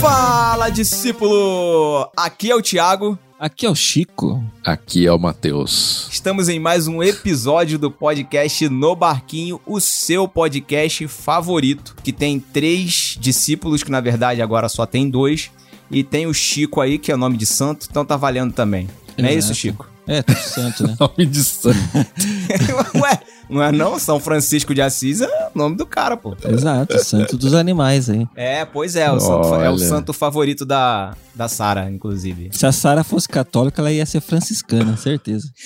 Fala, discípulo! Aqui é o Thiago. Aqui é o Chico. Aqui é o Matheus. Estamos em mais um episódio do podcast No Barquinho, o seu podcast favorito, que tem três discípulos, que na verdade agora só tem dois, e tem o Chico aí, que é o nome de santo, então tá valendo também. Não é isso, Chico? É, tudo santo, né? Nome de santo. Ué, não é não? São Francisco de Assis é o nome do cara, pô. Exato, santo dos animais aí. É, pois é, o santo, é o Olha. santo favorito da, da Sara, inclusive. Se a Sara fosse católica, ela ia ser franciscana, certeza.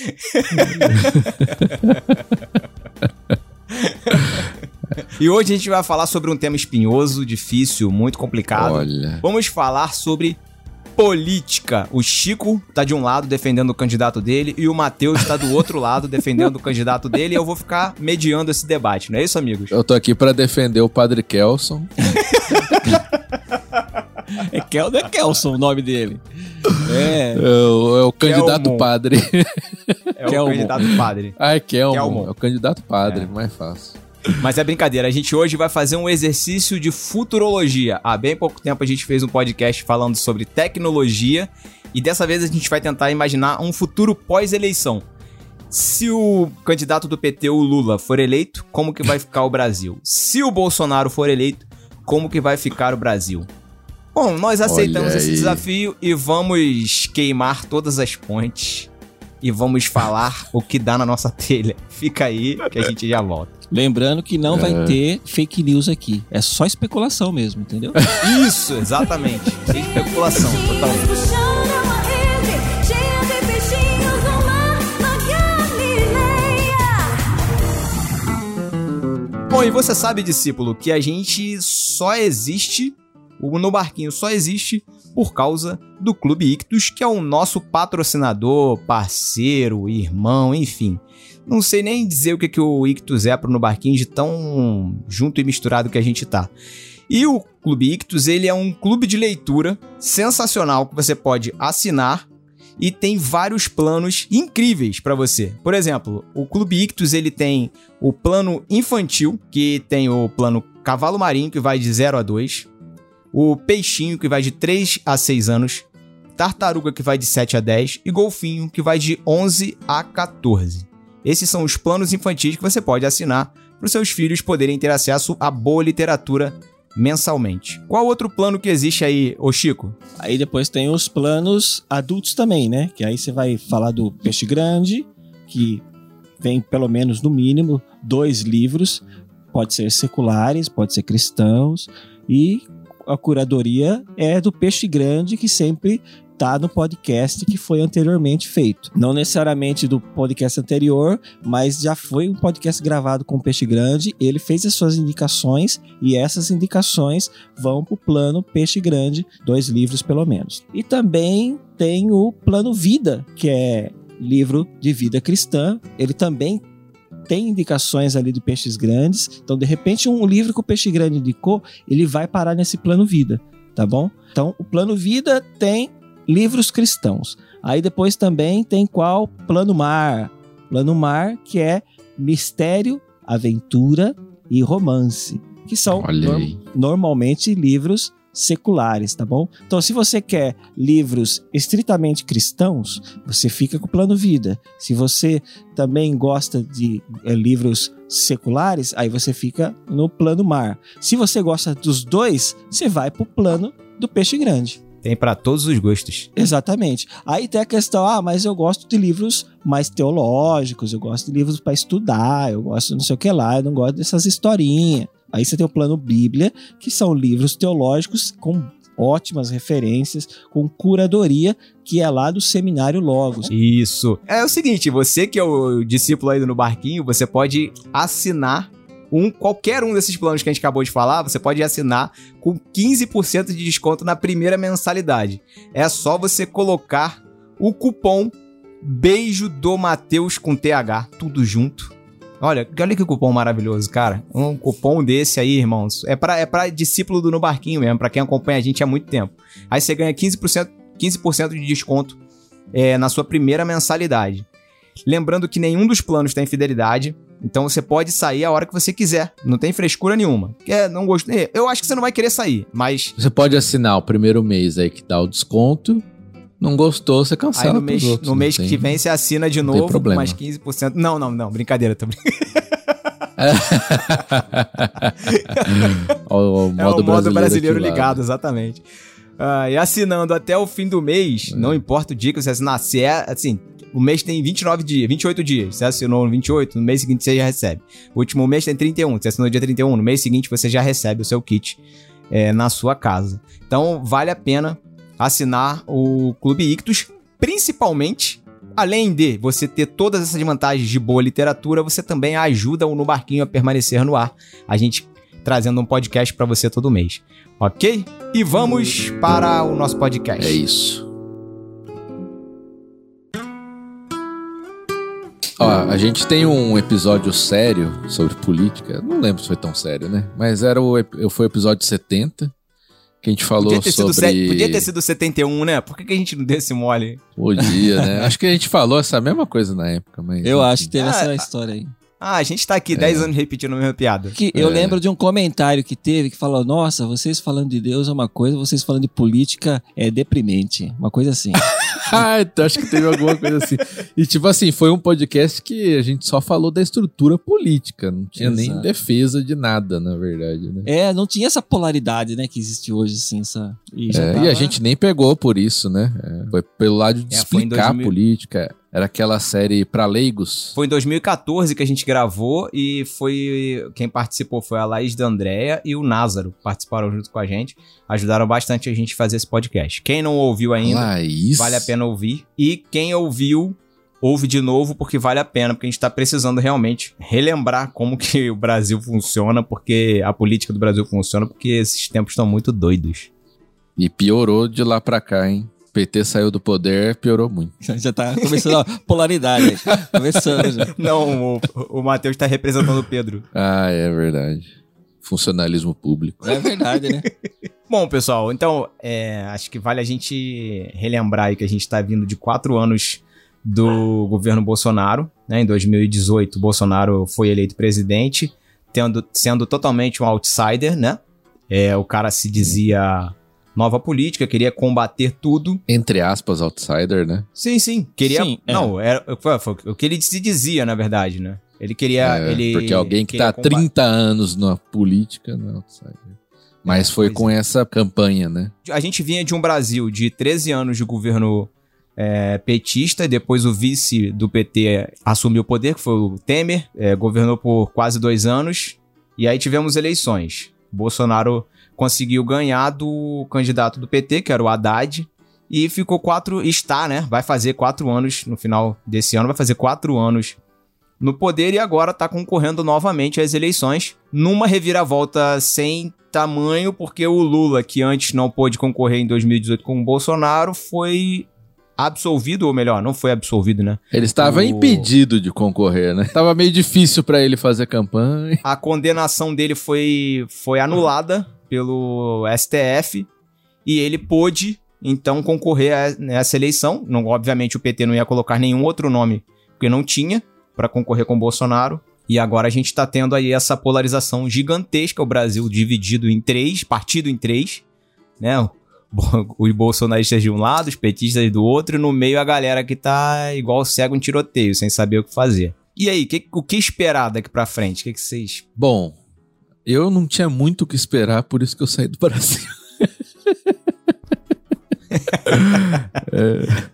E hoje a gente vai falar sobre um tema espinhoso, difícil, muito complicado. Olha. Vamos falar sobre política. O Chico tá de um lado defendendo o candidato dele e o Matheus tá do outro lado defendendo o candidato dele e eu vou ficar mediando esse debate, não é isso, amigos? Eu tô aqui pra defender o Padre Kelson. É Kel, é Kelson o nome dele. É. É o, é o candidato Kelmon. padre. É o Kelmo. candidato padre. ah, é Kelmon. Kelmon. É o candidato padre, É. mais fácil. Mas é brincadeira, a gente hoje vai fazer um exercício de futurologia. Há bem pouco tempo a gente fez um podcast falando sobre tecnologia e dessa vez a gente vai tentar imaginar um futuro pós-eleição. Se o candidato do PT, o Lula, for eleito, como que vai ficar o Brasil? Se o Bolsonaro for eleito, como que vai ficar o Brasil? Bom, nós aceitamos esse desafio e vamos queimar todas as pontes e vamos falar o que dá na nossa telha. Fica aí que a gente já volta. Lembrando que não É. vai ter fake news aqui. É só especulação mesmo, entendeu? Isso, exatamente. Especulação, totalmente. Bom, e você sabe, discípulo, que a gente só existe, o No Barquinho só existe por causa do Clube Ictus, que é o nosso patrocinador, parceiro, irmão, enfim. Não sei nem dizer o que, que o Ictus é pro No Barquinho de tão junto e misturado que a gente tá. E o Clube Ictus, ele é um clube de leitura sensacional que você pode assinar e tem vários planos incríveis pra você. Por exemplo, o Clube Ictus ele tem o plano infantil, que tem o plano Cavalo Marinho, que vai de 0 a 2, o Peixinho, que vai de 3 a 6 anos, Tartaruga, que vai de 7 a 10 e Golfinho, que vai de 11 a 14. Esses são os planos infantis que você pode assinar para os seus filhos poderem ter acesso a boa literatura mensalmente. Qual outro plano que existe aí, ô Chico? Aí depois tem os planos adultos também, né? Que aí você vai falar do Peixe Grande, que vem pelo menos no mínimo dois livros, pode ser seculares, pode ser cristãos, e a curadoria é do Peixe Grande, que sempre tá no podcast que foi anteriormente feito. Não necessariamente do podcast anterior, mas já foi um podcast gravado com o Peixe Grande, ele fez as suas indicações e essas indicações vão para o plano Peixe Grande, dois livros pelo menos. E também tem o plano Vida, que é livro de vida cristã. Ele também tem indicações ali de peixes grandes. Então, de repente, um livro que o peixe grande indicou, ele vai parar nesse plano Vida, tá bom? Então, o plano Vida tem livros cristãos. Aí depois também tem qual? Plano Mar. Plano Mar, que é mistério, aventura e romance, que são norm- normalmente livros seculares, tá bom? Então, se você quer livros estritamente cristãos, você fica com o Plano Vida. Se você também gosta de eh, livros seculares, aí você fica no Plano Mar. Se você gosta dos dois, você vai pro plano do Peixe Grande. Tem para todos os gostos. Exatamente. Aí tem a questão, ah, mas eu gosto de livros mais teológicos, eu gosto de livros para estudar, eu gosto de não sei o que lá, eu não gosto dessas historinhas. Aí você tem o plano Bíblia, que são livros teológicos com ótimas referências, com curadoria, que é lá do Seminário Logos. Isso. É o seguinte, você que é o discípulo aí No Barquinho, você pode assinar um qualquer um desses planos que a gente acabou de falar, você pode assinar com 15% de desconto na primeira mensalidade. É só você colocar o cupom Beijo do Mateus com TH, tudo junto. Olha, olha que cupom maravilhoso, cara. Um cupom desse aí, irmãos. É pra, é discípulo do No Barquinho mesmo, pra quem acompanha a gente há muito tempo. Aí você ganha 15%, 15% de desconto é, na sua primeira mensalidade. Lembrando que nenhum dos planos tem fidelidade. Então você pode sair a hora que você quiser. Não tem frescura nenhuma. Quer, não gostei. Eu acho que você não vai querer sair, mas Você pode assinar o primeiro mês aí que dá o desconto. Não gostou, você cancela aí no mês, outros, no mês tem- que vem você assina de novo, problema. mais 15%. Não, não, não, brincadeira, tô brincando. Ó, o modo, é o modo brasileiro, ligado, exatamente. Ah, e assinando até o fim do mês, É. não importa o dia que você assinar, se é assim, o mês tem 29 dias, 28 dias. Você assinou no 28, no mês seguinte você já recebe. O último mês tem 31, você assinou no dia 31, no mês seguinte você já recebe o seu kit é, na sua casa. Então vale a pena assinar o Clube Ictus, principalmente. Além de você ter todas essas vantagens de boa literatura, você também ajuda o No Barquinho a permanecer no ar. A gente trazendo um podcast pra você todo mês. Ok? E vamos para o nosso podcast. É isso. Ó, a gente tem um episódio sério sobre política. Não lembro se foi tão sério, né? Mas era o, foi o episódio 70. Que a gente falou Podia ter, sido sobre. se- podia ter sido 71, né? Por que, que a gente não deu esse mole? Podia, né? Acho que a gente falou essa mesma coisa na época, mas. Eu acho que teve Ah, essa história aí. Ah, a gente tá aqui 10 anos repetindo a mesma piada. Que eu É. lembro de um comentário que teve que falou: Nossa, vocês falando de Deus é uma coisa, vocês falando de política é deprimente. Uma coisa assim. Ah, então acho que teve alguma coisa assim. E tipo assim, foi um podcast que a gente só falou da estrutura política, não tinha nem Exato. defesa de nada, na verdade, né? é, não tinha essa polaridade, né, que existe hoje, assim, essa. E, É, tava- E a gente nem pegou por isso, né? É, foi pelo lado de É, explicar 2000. a política. Era aquela série pra leigos. Foi em 2014 que a gente gravou e foi. Quem participou foi a Laís da Andréia e o Názaro. Participaram junto com a gente. Ajudaram bastante a gente a fazer esse podcast. Quem não ouviu ainda, Laís. vale a pena ouvir. E quem ouviu, ouve de novo, porque vale a pena, porque a gente tá precisando realmente relembrar como que o Brasil funciona, porque a política do Brasil funciona, porque esses tempos estão muito doidos. E piorou de lá pra cá, hein? PT saiu do poder, piorou muito. Já tá começando a polaridade aí. Começando já. Não, o, o Matheus tá representando o Pedro. Ah, é verdade. Funcionalismo público. É verdade, né? Bom, pessoal, então é, acho que vale a gente relembrar aí que a gente está vindo de quatro anos do governo Bolsonaro. Né? Em 2018, Bolsonaro foi eleito presidente, tendo, sendo totalmente um outsider, né? É, o cara se dizia nova política, queria combater tudo. Entre aspas, outsider, né? Sim, sim. Queria. Sim, é. Não, era, foi, foi o que ele se dizia, na verdade, né? Ele queria. É, ele porque alguém que queria tá há comba- 30 anos na política não é outsider. Mas foi pois com essa campanha, né? a gente vinha de um Brasil de 13 anos de governo é, petista, e depois o vice do PT assumiu o poder, que foi o Temer, é, governou por quase dois anos, e aí tivemos eleições. Bolsonaro conseguiu ganhar do candidato do PT, que era o Haddad, e ficou quatro, está, né? Vai fazer quatro anos no final desse ano, vai fazer quatro anos no poder e agora tá concorrendo novamente às eleições numa reviravolta sem tamanho, porque o Lula, que antes não pôde concorrer em 2018 com o Bolsonaro, foi absolvido, ou melhor, não foi absolvido, né? Ele estava O- impedido de concorrer, né? Tava meio difícil pra ele fazer campanha. A condenação dele foi, foi anulada pelo STF e ele pôde então concorrer a nessa eleição. Não, obviamente o PT não ia colocar nenhum outro nome, porque não tinha para concorrer com Bolsonaro. E agora a gente tá tendo aí essa polarização gigantesca, o Brasil dividido em três, partido em três, né? Os bolsonaristas de um lado, os petistas do outro, e no meio a galera que tá igual cego em tiroteio, sem saber o que fazer. E aí, que- o que esperar daqui pra frente? O que, que vocês Bom, eu não tinha muito o que esperar, por isso que eu saí do Brasil. É,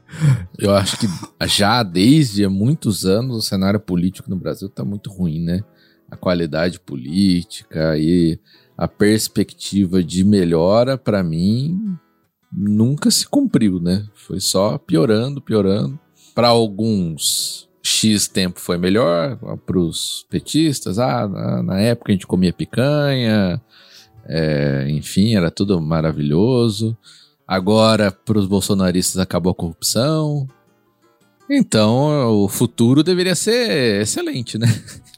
eu acho que já desde muitos anos o cenário político no Brasil tá muito ruim, né? A qualidade política e a perspectiva de melhora, pra mim, nunca se cumpriu, né? Foi só piorando, piorando. Para alguns, X tempo foi melhor. Para os petistas, ah, na, na época a gente comia picanha, é, enfim, era tudo maravilhoso. Agora, para os bolsonaristas, acabou a corrupção. Então, o futuro deveria ser excelente, né?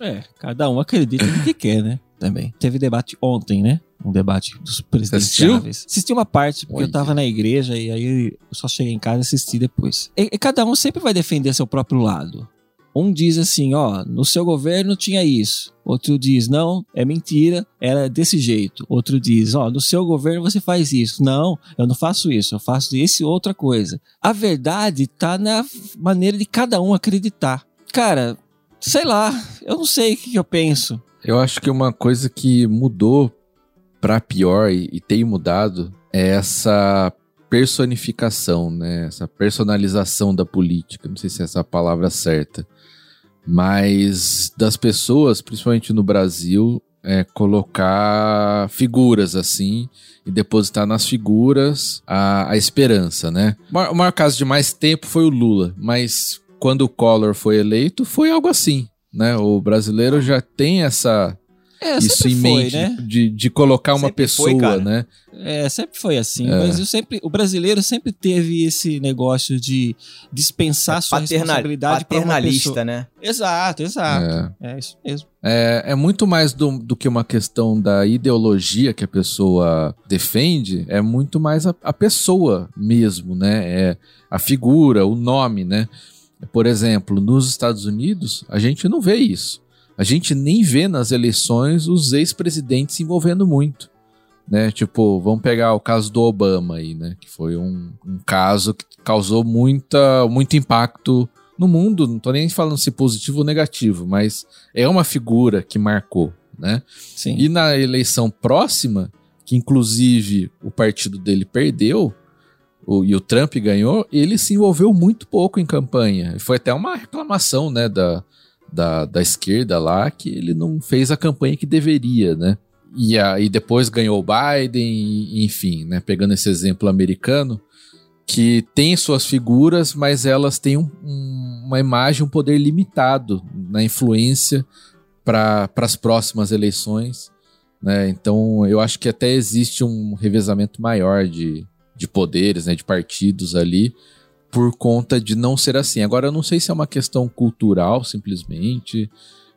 É, cada um acredita no que quer, né? Também. Teve debate ontem, né? Um debate dos presidenciáveis. Assisti uma parte, porque Olha. eu tava na igreja e aí eu só cheguei em casa e assisti depois. E, e cada um sempre vai defender seu próprio lado. Um diz assim, ó, no seu governo tinha isso. Outro diz, não, é mentira, era desse jeito. Outro diz, ó, no seu governo você faz isso. Não, eu não faço isso, eu faço esse outra coisa. A verdade tá na maneira de cada um acreditar. Cara, sei lá, eu não sei o que, eu penso. Eu acho que uma coisa que mudou pra pior e, e tem mudado é essa personificação, né? Essa personalização da política. Não sei se é essa a palavra certa. Mas das pessoas, principalmente no Brasil, é colocar figuras assim e depositar nas figuras a, a esperança, né? O maior, o maior caso de mais tempo foi o Lula, mas quando o Collor foi eleito, foi algo assim, né? O brasileiro já tem essa É, isso em foi, mente né? de, de colocar uma Sempre foi, pessoa, cara. né? É, sempre foi assim. É. O, Brasil sempre, o brasileiro sempre teve esse negócio de dispensar sua Paternal- responsabilidade para uma pessoa. paternalista, né? Exato, exato. É. É, isso mesmo. É, é muito mais do, do que uma questão da ideologia que a pessoa defende, é muito mais a, a pessoa mesmo, né? É a figura, o nome, né? Por exemplo, nos Estados Unidos, a gente não vê isso. A gente nem vê nas eleições os ex-presidentes se envolvendo muito. Né? Tipo, vamos pegar o caso do Obama aí, né? Que foi um, um caso que causou muita, muito impacto no mundo. Não tô nem falando se positivo ou negativo, mas é uma figura que marcou, né? Sim. E na eleição próxima, que inclusive o partido dele perdeu o- e o Trump ganhou, ele se envolveu muito pouco em campanha. Foi até uma reclamação, né, da, da, da esquerda lá, que ele não fez a campanha que deveria, né? E aí depois ganhou o Biden, enfim, né, pegando esse exemplo americano, que tem suas figuras, mas elas têm um- um- uma imagem, um poder limitado na influência para as próximas eleições. Né? Então, eu acho que até existe um revezamento maior de, de poderes, né, de partidos ali, por conta de não ser assim. Agora, eu não sei se é uma questão cultural, simplesmente,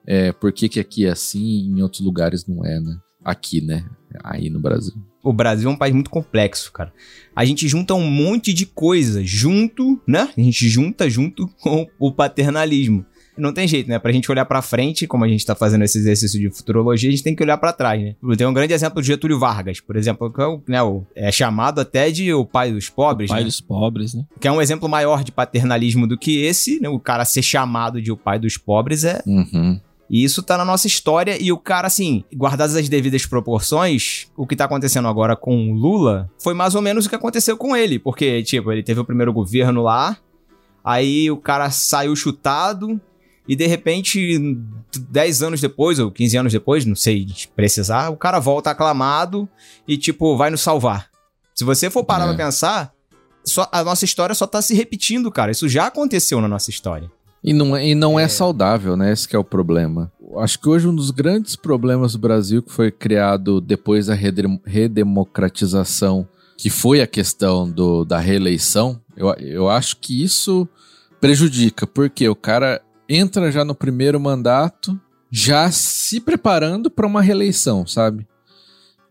é, por que, que aqui é assim e em outros lugares não é, né? Aqui, né? Aí no Brasil. O Brasil é um país muito complexo, cara. A gente junta um monte de coisa junto, né? A gente junta junto com o paternalismo. Não tem jeito, né? Pra gente olhar pra frente, como a gente tá fazendo esse exercício de futurologia, a gente tem que olhar pra trás, né? Tem um grande exemplo do Getúlio Vargas, por exemplo, que é, o, né, o- é chamado até de o pai dos pobres, pai né? dos pobres, né? Que é um exemplo maior de paternalismo do que esse, né? O cara ser chamado de o pai dos pobres é Uhum. e isso tá na nossa história e o cara, assim, guardadas as devidas proporções, o que tá acontecendo agora com o Lula foi mais ou menos o que aconteceu com ele. Porque, tipo, ele teve o primeiro governo lá, aí o cara saiu chutado e de repente, 10 anos depois, ou 15 anos depois, não sei precisar, o cara volta aclamado e, tipo, vai nos salvar. Se você for parar É. pra pensar, só, a nossa história só tá se repetindo, cara. Isso já aconteceu na nossa história. E não, é, e não é. saudável, né? Esse que é o problema. Acho que hoje um dos grandes problemas do Brasil que foi criado depois da redem- redemocratização, que foi a questão do, da reeleição, eu, eu acho que isso prejudica, porque o cara entra já no primeiro mandato, já se preparando para uma reeleição, sabe?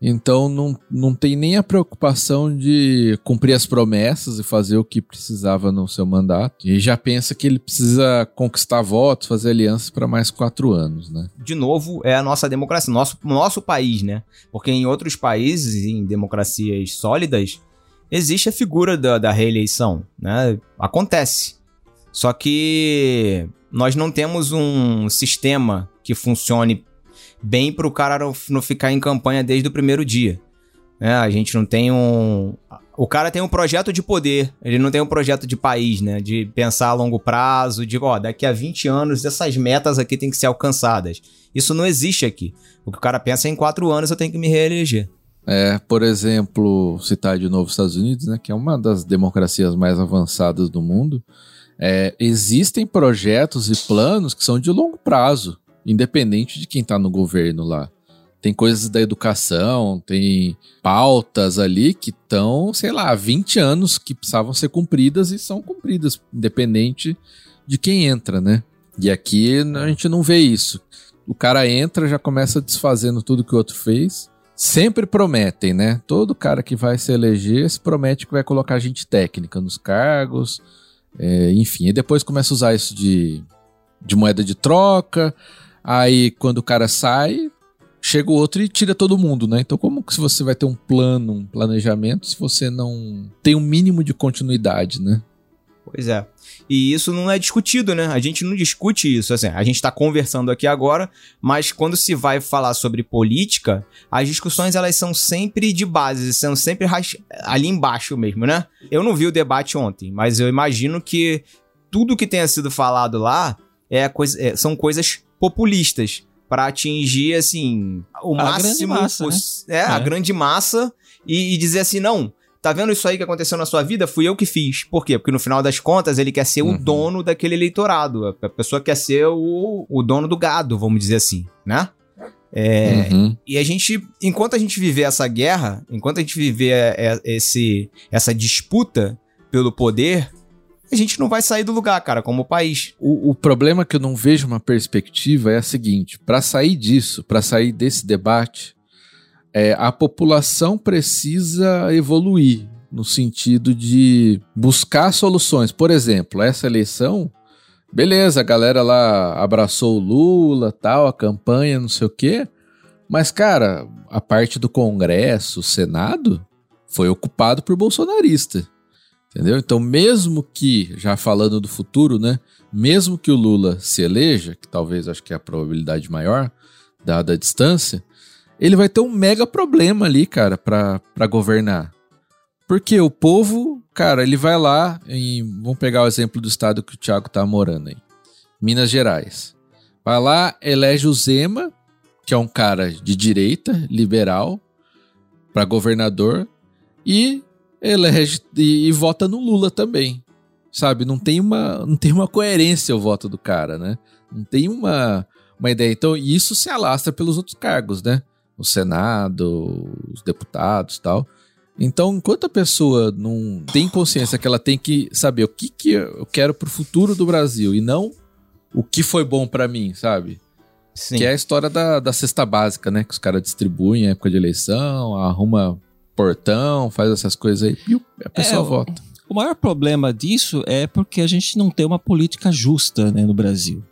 Então não, não tem nem a preocupação de cumprir as promessas e fazer o que precisava no seu mandato. E já pensa que ele precisa conquistar votos, fazer alianças para mais quatro anos, né? de novo, é a nossa democracia, nosso, nosso país, né? Porque em outros países, em democracias sólidas, existe a figura da, da reeleição, né? Acontece. Só que nós não temos um sistema que funcione bem para o cara não, ficar em campanha desde o primeiro dia. né? a gente não tem um. O cara tem um projeto de poder, ele não tem um projeto de país, né? De pensar a longo prazo, de, ó, daqui a 20 anos essas metas aqui têm que ser alcançadas. Isso não existe aqui. O que o cara pensa é em quatro anos eu tenho que me reeleger. É, por exemplo, citar de novo os Estados Unidos, né, que é uma das democracias mais avançadas do mundo, é, existem projetos e planos que são de longo prazo, independente de quem está no governo lá. Tem coisas da educação, tem pautas ali que estão, sei lá, há 20 anos que precisavam ser cumpridas e são cumpridas, independente de quem entra, né? E aqui a gente não vê isso. O cara entra, já começa desfazendo tudo que o outro fez. Sempre prometem, né? Todo cara que vai se eleger se promete que vai colocar gente técnica nos cargos, é, enfim. E depois começa a usar isso de, de moeda de troca. Aí quando o cara sai, chega o outro e tira todo mundo, né? Então como que se você vai ter um plano, um planejamento, se você não tem um mínimo de continuidade, né? Pois é. E isso não é discutido, né? A gente não discute isso. Assim, a gente tá conversando aqui agora, mas quando se vai falar sobre política, as discussões elas são sempre de base, são sempre ali embaixo mesmo, né? Eu não vi o debate ontem, mas eu imagino que tudo que tenha sido falado lá é coisa, é- são coisas populistas para atingir assim o A grande máximo massa, né? poss- é, a É. grande massa e, e dizer assim não Tá vendo isso aí que aconteceu na sua vida? Fui eu que fiz. Por quê? Porque no final das contas ele quer ser o Uhum. dono daquele eleitorado. A pessoa quer ser o, o dono do gado, vamos dizer assim, né? É, Uhum. E a gente, enquanto a gente viver essa guerra, enquanto a gente viver é, esse, essa disputa pelo poder, a gente não vai sair do lugar, cara, como país. O, o problema que eu não vejo uma perspectiva é a seguinte: para sair disso, para sair desse debate, é, a população precisa evoluir no sentido de buscar soluções. Por exemplo, essa eleição, beleza, a galera lá abraçou o Lula, tal, a campanha, não sei o quê, mas cara, a parte do Congresso, o Senado, foi ocupado por bolsonarista. Entendeu? Então, mesmo que, já falando do futuro, né? Mesmo que o Lula se eleja, que talvez acho que é a probabilidade maior, dada a distância, ele vai ter um mega problema ali, cara, pra governar. Porque o povo, cara, ele vai lá em. Vamos pegar o exemplo do estado que o Thiago tá morando aí. Minas Gerais. Vai lá, elege o Zema, que é um cara de direita, liberal, pra governador, e elege e, e vota no Lula também. Sabe? Não tem uma, não tem uma coerência o voto do cara, né? Não tem uma, uma ideia. Então, isso se alastra pelos outros cargos, né? O Senado, os deputados tal. Então, enquanto a pessoa não tem consciência que ela tem que saber o que, que eu quero pro futuro do Brasil e não o que foi bom pra mim, sabe? Sim. Que é a história da, da cesta básica, né? Que os caras distribuem em época de eleição, arruma portão, faz essas coisas aí, e a pessoa É, o- vota. O maior problema disso é porque a gente não tem uma política justa né, no Brasil.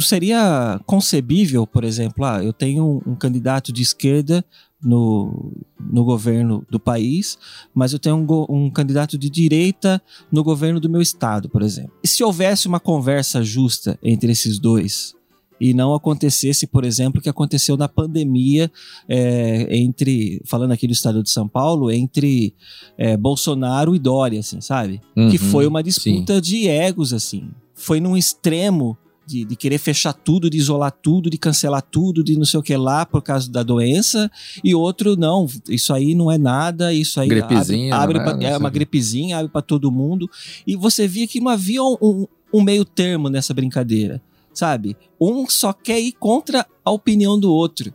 Seria concebível, por exemplo, ah, eu tenho um, candidato de esquerda no, no governo do país, mas eu tenho um, um candidato de direita no governo do meu estado, por exemplo. E se houvesse uma conversa justa entre esses dois e não acontecesse, por exemplo, o que aconteceu na pandemia é, entre, falando aqui do estado de São Paulo, entre é, Bolsonaro e Dória, assim, sabe? que Uhum, foi uma disputa de egos, assim. Foi num extremo de, de querer fechar tudo, de isolar tudo, de cancelar tudo, de não sei o que lá por causa da doença, e outro, não, isso aí não é nada, isso aí Gripezinha, abre, abre não é pra- é uma gripezinha, abre para todo mundo, e você via que não havia um, um- um meio termo nessa brincadeira, sabe? Um só quer ir contra a opinião do outro.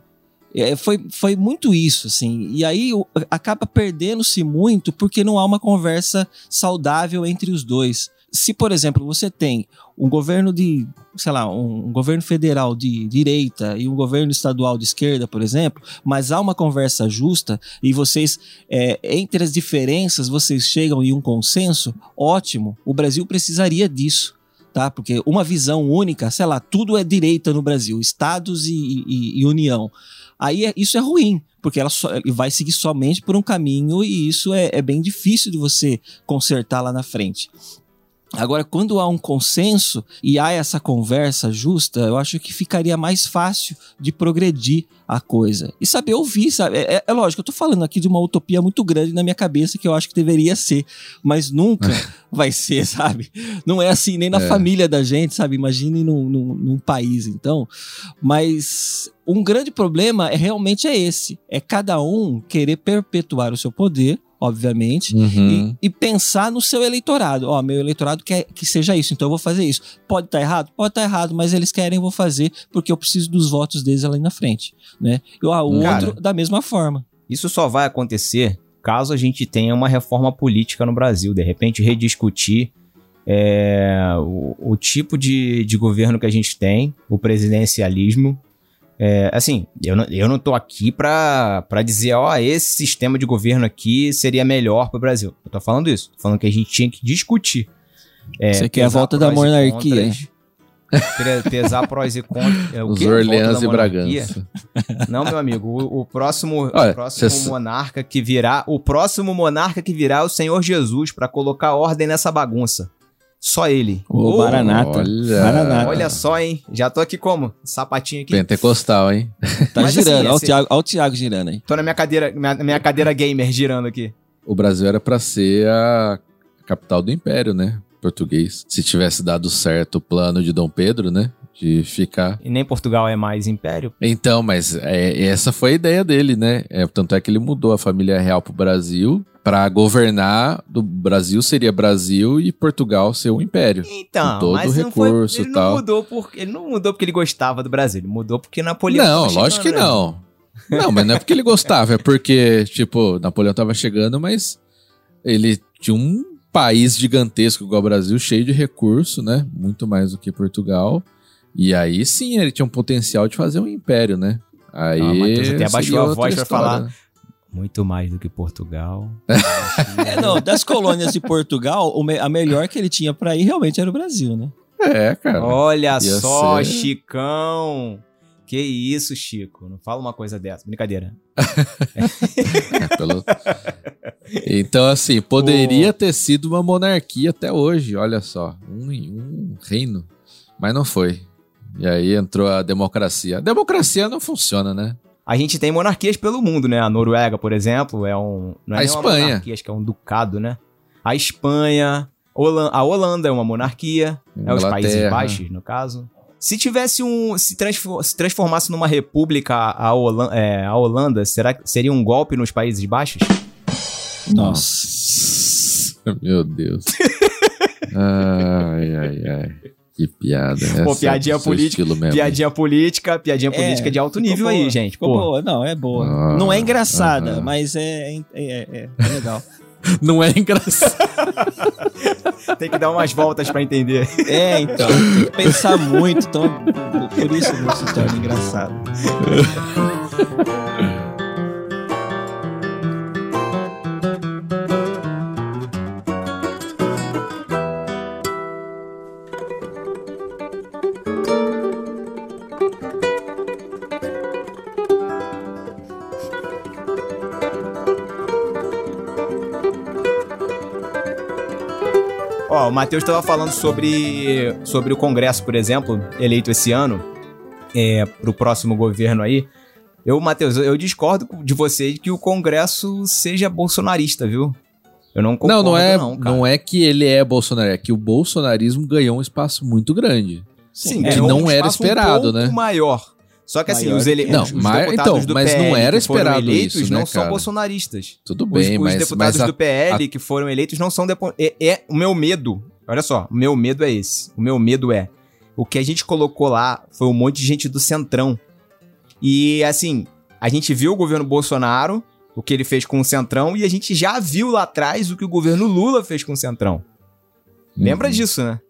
É, foi, foi muito isso, assim. E aí acaba perdendo-se muito porque não há uma conversa saudável entre os dois. Se, por exemplo, você tem um governo de, sei lá, um, governo federal de direita e um governo estadual de esquerda, por exemplo, mas há uma conversa justa e vocês, é, entre as diferenças, vocês chegam em um consenso, ótimo. O Brasil precisaria disso tá? Porque uma visão única, sei lá, tudo é direita no Brasil, estados e, e- e união. Aí é- isso é ruim, porque ela só- vai seguir somente por um caminho e isso é, é bem difícil de você consertar lá na frente. Agora, quando há um consenso e há essa conversa justa, eu acho que ficaria mais fácil de progredir a coisa. E saber ouvir, sabe? É, é- é lógico, eu tô falando aqui de uma utopia muito grande na minha cabeça que eu acho que deveria ser, mas nunca vai ser, sabe? Não é assim nem na É. família da gente, sabe? Imagine num, num, num país, então. Mas um grande problema é realmente é esse: é cada um querer perpetuar o seu poder, obviamente, Uhum. e, e pensar no seu eleitorado. Ó, meu eleitorado quer que seja isso, então eu vou fazer isso. Pode estar errado? Pode estar errado, mas eles querem, eu vou fazer, porque eu preciso dos votos deles ali na frente, né? E ó, o outro, da mesma forma. Isso só vai acontecer caso a gente tenha uma reforma política no Brasil. De repente, rediscutir é, o, o tipo de, de governo que a gente tem, o presidencialismo. É, assim, eu não, eu não tô aqui pra, pra dizer, ó, esse sistema de governo aqui seria melhor pro Brasil. Eu tô falando isso. Tô falando que a gente tinha que discutir. É, Você quer a pesar volta da monarquia. Pre- pesar prós e contras. É, o Os Orleans e? Bragança. Não, meu amigo, o, o próximo, Olha, o próximo monarca que virá, o próximo monarca que virá é o Senhor Jesus pra colocar ordem nessa bagunça. Só ele. Ô, Maranata. olha. Maranata. Olha só, hein? Já tô aqui como? Sapatinho aqui. Pentecostal, hein? Tá Mas, girando. assim, Olha o esse- Thiago, olha o Thiago girando aí. Tô na minha cadeira, minha, minha cadeira gamer girando aqui. O Brasil era pra ser a capital do império, né? Português. Se tivesse dado certo o plano de Dom Pedro, né? De ficar. E nem Portugal é mais império. Então, mas é, essa foi a ideia dele, né? É, tanto é que ele mudou a família real pro Brasil pra governar. Do Brasil seria Brasil e Portugal ser o império. Então, todo mas o não foi, recurso ele e não tal. mudou porque ele não mudou porque ele gostava do Brasil, ele mudou porque Napoleão não, lógico que não. Não, mas não é porque ele gostava, é porque, tipo, Napoleão tava chegando, mas ele tinha um país gigantesco igual o Brasil, cheio de recurso, né? Muito mais do que Portugal. E aí sim ele tinha um potencial de fazer um império, né? Aí. Ah, Matheus até abaixou a voz pra história, falar. né? Muito mais do que Portugal. É, não, das colônias de Portugal, a melhor que ele tinha pra ir realmente era o Brasil, né? É, cara. Olha Ia só, ser. Chicão. Que isso, Chico? Não fala uma coisa dessa. Brincadeira. É, pelo- Então, assim, poderia ter sido uma monarquia até hoje, olha só. Um, um reino. Mas não foi. E aí entrou a democracia. A democracia não funciona, né? A gente tem monarquias pelo mundo, né? A Noruega, por exemplo, é um. Não é A Espanha. monarquia, acho que é um ducado, né? A Espanha. A Holanda é uma monarquia. É os Países. Baixos, no caso. Se tivesse um. Se, transfor- se transformasse numa república a, Holan- é, a Holanda, será que seria um golpe nos Países Baixos? Nossa. Meu Deus. ai, ai, ai. Que piada. Pô, Essa piadinha é política- estilo mesmo. Piadinha política, piadinha É, política de alto nível boa, aí, gente. Ficou Pô, boa, não, é boa. Ah, não é engraçada, aham. mas é, é, é- é legal. Não é engraçado. tem que dar umas voltas pra entender. É, então, tem que pensar muito, então por isso não se torna engraçado. o Matheus estava falando sobre, sobre o Congresso, por exemplo, eleito esse ano, é, pro próximo governo aí. Eu, Matheus, eu discordo de você de que o Congresso seja bolsonarista, viu? Eu não Não, concordo, não é, não, não, é que ele é Bolsonaro, é que o bolsonarismo ganhou um espaço muito grande. Sim, É, que ganhou não um era esperado, um pouco né? maior. Só que assim, os, do ele... que- Não, os mas- deputados então, do mas não PL era que foram esperado eleitos isso, não né, são cara? bolsonaristas. Tudo Os, bem, os mas, deputados mas a- do PL que foram eleitos não são depo... é, é o meu medo. Olha só, o meu medo é esse. O meu medo é o que a gente colocou lá foi um monte de gente do centrão. E assim, a gente viu o governo Bolsonaro, o que ele fez com o centrão e a gente já viu lá atrás o que o governo Lula fez com o centrão. Lembra Uhum. disso, né?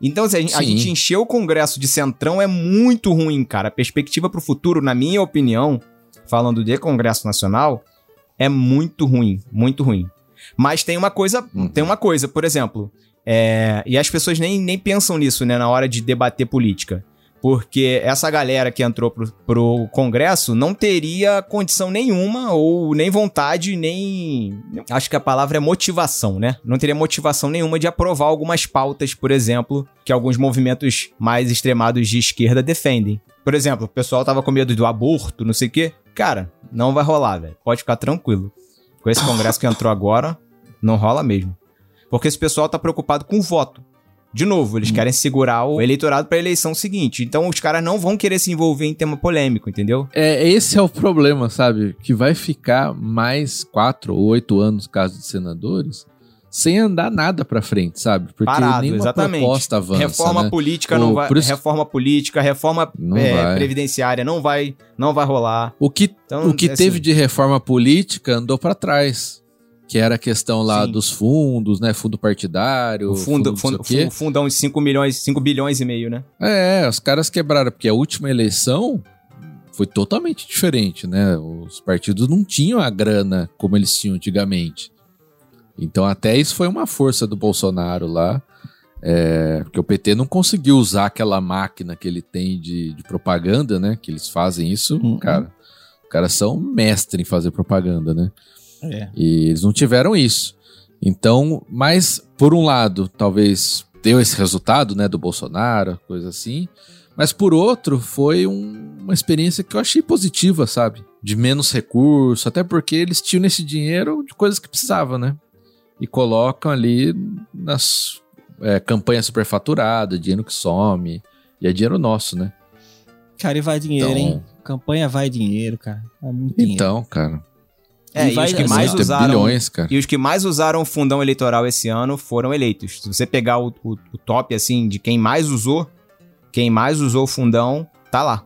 Então, assim, a gente, a gente encher o Congresso de centrão é muito ruim, cara. A perspectiva pro futuro, na minha opinião, falando de Congresso Nacional, é muito ruim, muito ruim. Mas tem uma coisa, Uhum. tem uma coisa, por exemplo, é, e as pessoas nem, nem pensam nisso, né, na hora de debater política. Porque essa galera que entrou pro, pro Congresso não teria condição nenhuma, ou nem vontade, nem. Acho que a palavra é motivação, né? Não teria motivação nenhuma de aprovar algumas pautas, por exemplo, que alguns movimentos mais extremados de esquerda defendem. Por exemplo, o pessoal tava com medo do aborto, não sei o quê. Cara, não vai rolar, velho. Pode ficar tranquilo. Com esse Congresso que entrou agora, não rola mesmo. Porque esse pessoal tá preocupado com o voto. De novo, eles querem segurar o eleitorado pra eleição seguinte. Então os caras não vão querer se envolver em tema polêmico, entendeu? É, esse é o problema, sabe? Que vai ficar mais quatro ou oito anos, caso de senadores, sem andar nada pra frente, sabe? Porque Parado, nenhuma exatamente. proposta avança, reforma né? política O- não vai, isso- reforma política, reforma Não é, previdenciária não vai, não vai rolar. O que, Então, o que assim, teve de reforma política andou pra trás. Que era a questão lá Sim. dos fundos, né? Fundo partidário, o fundo, fundo, o quê. o fundão de 5 milhões, 5 bilhões e meio, né? É, os caras quebraram, porque a última eleição foi totalmente diferente, né? Os partidos não tinham a grana como eles tinham antigamente. Então até isso foi uma força do Bolsonaro lá. É, porque o PT não conseguiu usar aquela máquina que ele tem de, de propaganda, né? Que eles fazem isso, Uhum. cara. Os caras são mestres em fazer propaganda, né? É. E eles não tiveram isso. Então, mas por um lado, talvez deu esse resultado, né, do Bolsonaro, coisa assim. Mas por outro, foi um- uma experiência que eu achei positiva, sabe? De menos recurso, até porque eles tinham esse dinheiro de coisas que precisavam, né? E colocam ali nas é, campanhas superfaturadas, dinheiro que some. E é dinheiro nosso, né? Cara, e vai dinheiro, Então- hein? Campanha vai dinheiro, cara. É muito dinheiro. Então, cara. É, E e, vai os que mais usaram. bilhões, cara. E os que mais usaram o fundão eleitoral esse ano foram eleitos. Se você pegar o, o- o top, assim, de quem mais usou, quem mais usou o fundão, tá lá.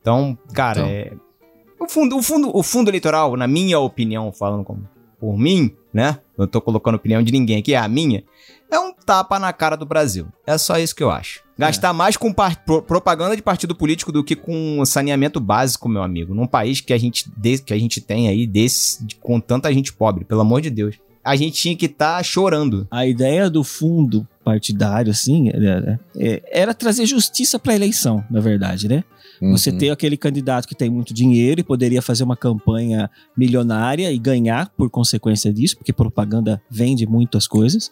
Então, cara, Então. é. O fundo, o, fundo, o fundo eleitoral, na minha opinião, falando como por mim, né? Eu tô colocando opinião de ninguém aqui, é a minha. É um tapa na cara do Brasil. É só isso que eu acho. Gastar mais com pro- propaganda de partido político do que com saneamento básico, meu amigo. Num país que a gente, que a gente tem aí, desse, de- com tanta gente pobre, pelo amor de Deus. A gente tinha que estar chorando. A ideia do fundo partidário, assim, era, é- era trazer justiça pra eleição, na verdade, né? Você Uhum. tem aquele candidato que tem muito dinheiro e poderia fazer uma campanha milionária e ganhar por consequência disso, porque propaganda vende muitas coisas.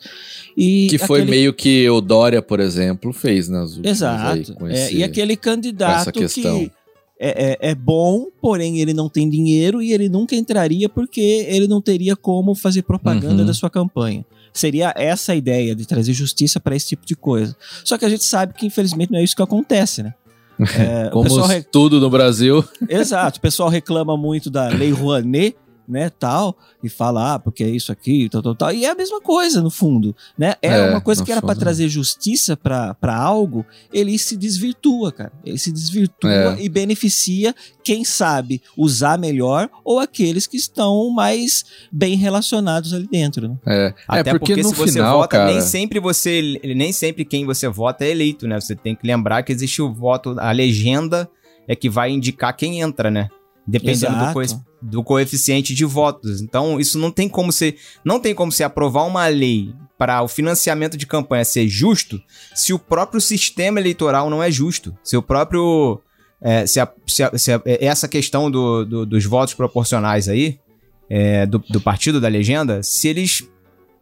E Que foi aquele- meio que o Dória, por exemplo, fez nas últimas aí, Exato. É, esse- e aquele candidato que é, é- é bom, porém ele não tem dinheiro e ele nunca entraria porque ele não teria como fazer propaganda Uhum. da sua campanha. Seria essa a ideia de trazer justiça para esse tipo de coisa. Só que a gente sabe que infelizmente não é isso que acontece, né? É, Como re- tudo no Brasil. Exato, o pessoal reclama muito da Lei Rouanet, né, tal, e fala, ah, porque é isso aqui, tal, tal, tal. E é a mesma coisa, no fundo, né? É, É, uma coisa que era pra fundo. trazer justiça pra pra algo, ele se desvirtua, cara. Ele se desvirtua É. e beneficia quem sabe usar melhor ou aqueles que estão mais bem relacionados ali dentro, né? É, Até é porque, no se você final, vota, cara. nem sempre você. Nem sempre quem você vota é eleito, né? Você tem que lembrar que existe o voto, a legenda é que vai indicar quem entra, né? Dependendo do, coe- do coeficiente de votos. Então, isso não tem como ser. Não tem como se aprovar uma lei para o financiamento de campanha ser justo se o próprio sistema eleitoral não é justo. Se o próprio. é, se, a- se a- se a- é, essa questão do- do- dos votos proporcionais aí, é, do, do partido da legenda, se eles.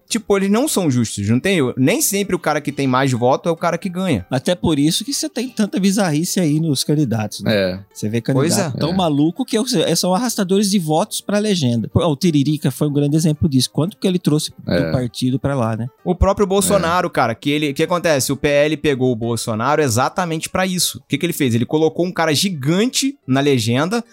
Tipo, eles não são justos, não tem? Nem sempre o cara que tem mais voto é o cara que ganha. Até por isso que você tem tanta bizarrice aí nos candidatos, né? É, Você vê candidato é. tão É. maluco que é- são arrastadores de votos pra legenda. O Tiririca foi um grande exemplo disso. Quanto que ele trouxe do É. partido pra lá, né? O próprio Bolsonaro, cara, que ele, o que acontece? O PL pegou o Bolsonaro exatamente pra isso. O que, que ele fez? Ele colocou um cara gigante na legenda.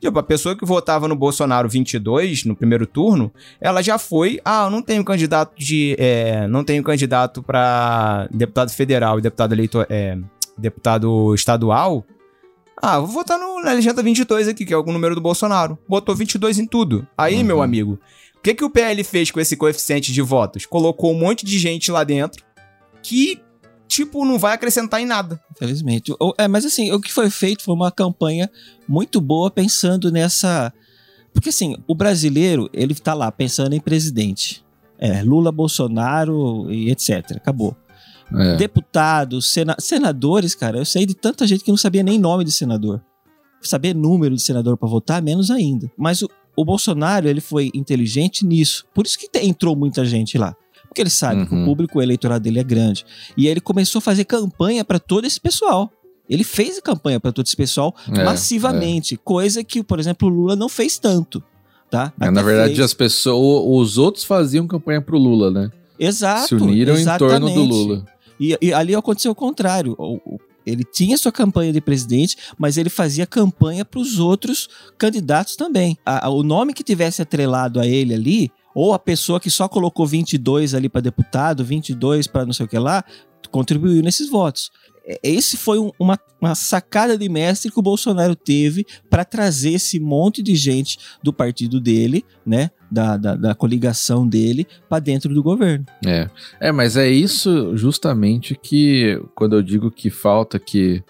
Tipo, a pessoa que votava no Bolsonaro 22 no primeiro turno, ela já foi, ah, eu não tenho candidato de, é, não tenho candidato pra deputado federal e deputado eleitor, é, deputado estadual. Ah, vou votar no, na legenda 22 aqui, que é o número do Bolsonaro. Botou 22 em tudo. Aí, Uhum. meu amigo, o que, que o PL fez com esse coeficiente de votos? Colocou um monte de gente lá dentro que, tipo, não vai acrescentar em nada. Infelizmente. É, mas assim, o que foi feito foi uma campanha muito boa pensando nessa. Porque assim, o brasileiro, ele tá lá pensando em presidente. É, Lula, Bolsonaro e etc. Acabou. é. Deputados, sena- senadores, cara, eu sei de tanta gente que não sabia nem nome de senador. Saber número de senador pra votar, menos ainda. Mas o, o Bolsonaro, ele foi inteligente nisso. Por isso que te- entrou muita gente lá. Porque ele sabe que o Uhum. público eleitoral dele é grande. E aí ele começou a fazer campanha pra todo esse pessoal. Ele fez campanha pra todo esse pessoal É, massivamente, coisa que, por exemplo, o Lula não fez tanto, tá? É, na verdade, fez. as pessoas, os outros faziam campanha pro Lula, né? Exato, Se uniram em torno do exatamente. Lula. E, e ali aconteceu o contrário. O- o- ele tinha sua campanha de presidente, mas ele fazia campanha para os outros candidatos também. A- a- o nome que tivesse atrelado a ele ali, ou a pessoa que só colocou 22 ali para deputado, 22 para não sei o que lá, contribuiu nesses votos. Esse foi um- uma, uma sacada de mestre que o Bolsonaro teve para trazer esse monte de gente do partido dele, né, da, da, da coligação dele, para dentro do governo. É. é, mas é isso justamente que, quando eu digo que falta que.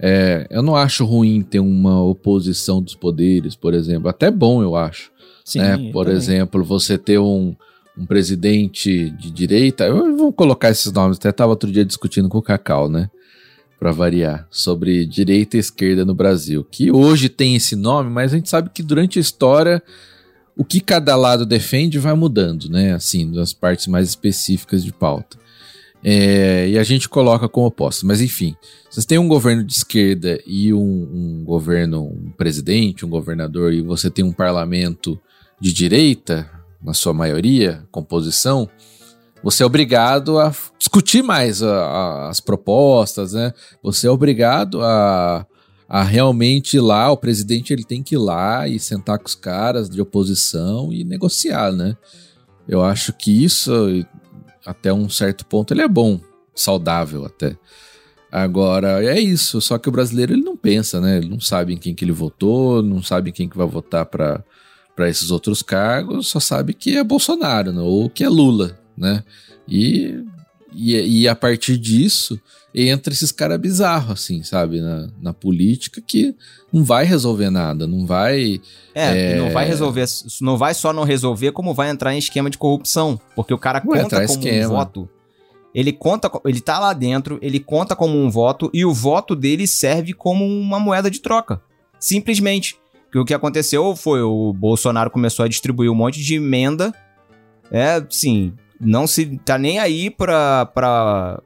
é, eu não acho ruim ter uma oposição dos poderes, por exemplo. Até bom, eu acho. Sim, né? Por também. exemplo, você ter um, um presidente de direita, eu vou colocar esses nomes, até estava outro dia discutindo com o Cacau, né? Para variar, sobre direita e esquerda no Brasil, que hoje tem esse nome, mas a gente sabe que durante a história o que cada lado defende vai mudando, né? Assim, nas partes mais específicas de pauta. É, e a gente coloca como oposto. Mas enfim, vocês têm um governo de esquerda e um, um governo, um presidente, um governador, e você tem um parlamento de direita, na sua maioria, composição, você é obrigado a discutir mais a- a- as propostas, né? Você é obrigado a, a realmente ir lá, o presidente ele tem que ir lá e sentar com os caras de oposição e negociar, né? Eu acho que isso, até um certo ponto, ele é bom, saudável até. Agora, é isso, só que o brasileiro ele não pensa, né? Ele não sabe em quem que ele votou, não sabe em quem que vai votar para para esses outros cargos, só sabe que é Bolsonaro, né? ou que é Lula, né? E, e, e a partir disso entra esses caras bizarros, assim, sabe? Na, na política que não vai resolver nada, não vai. É, É. não vai resolver, não vai só não resolver, como vai entrar em esquema de corrupção. Porque o cara Vai conta como esquema. um voto. Ele conta, co- ele tá lá dentro, ele conta como um voto e o voto dele serve como uma moeda de troca. Simplesmente. Que o que aconteceu foi o Bolsonaro começou a distribuir um monte de emenda. É, sim, não se tá nem aí pra, pra,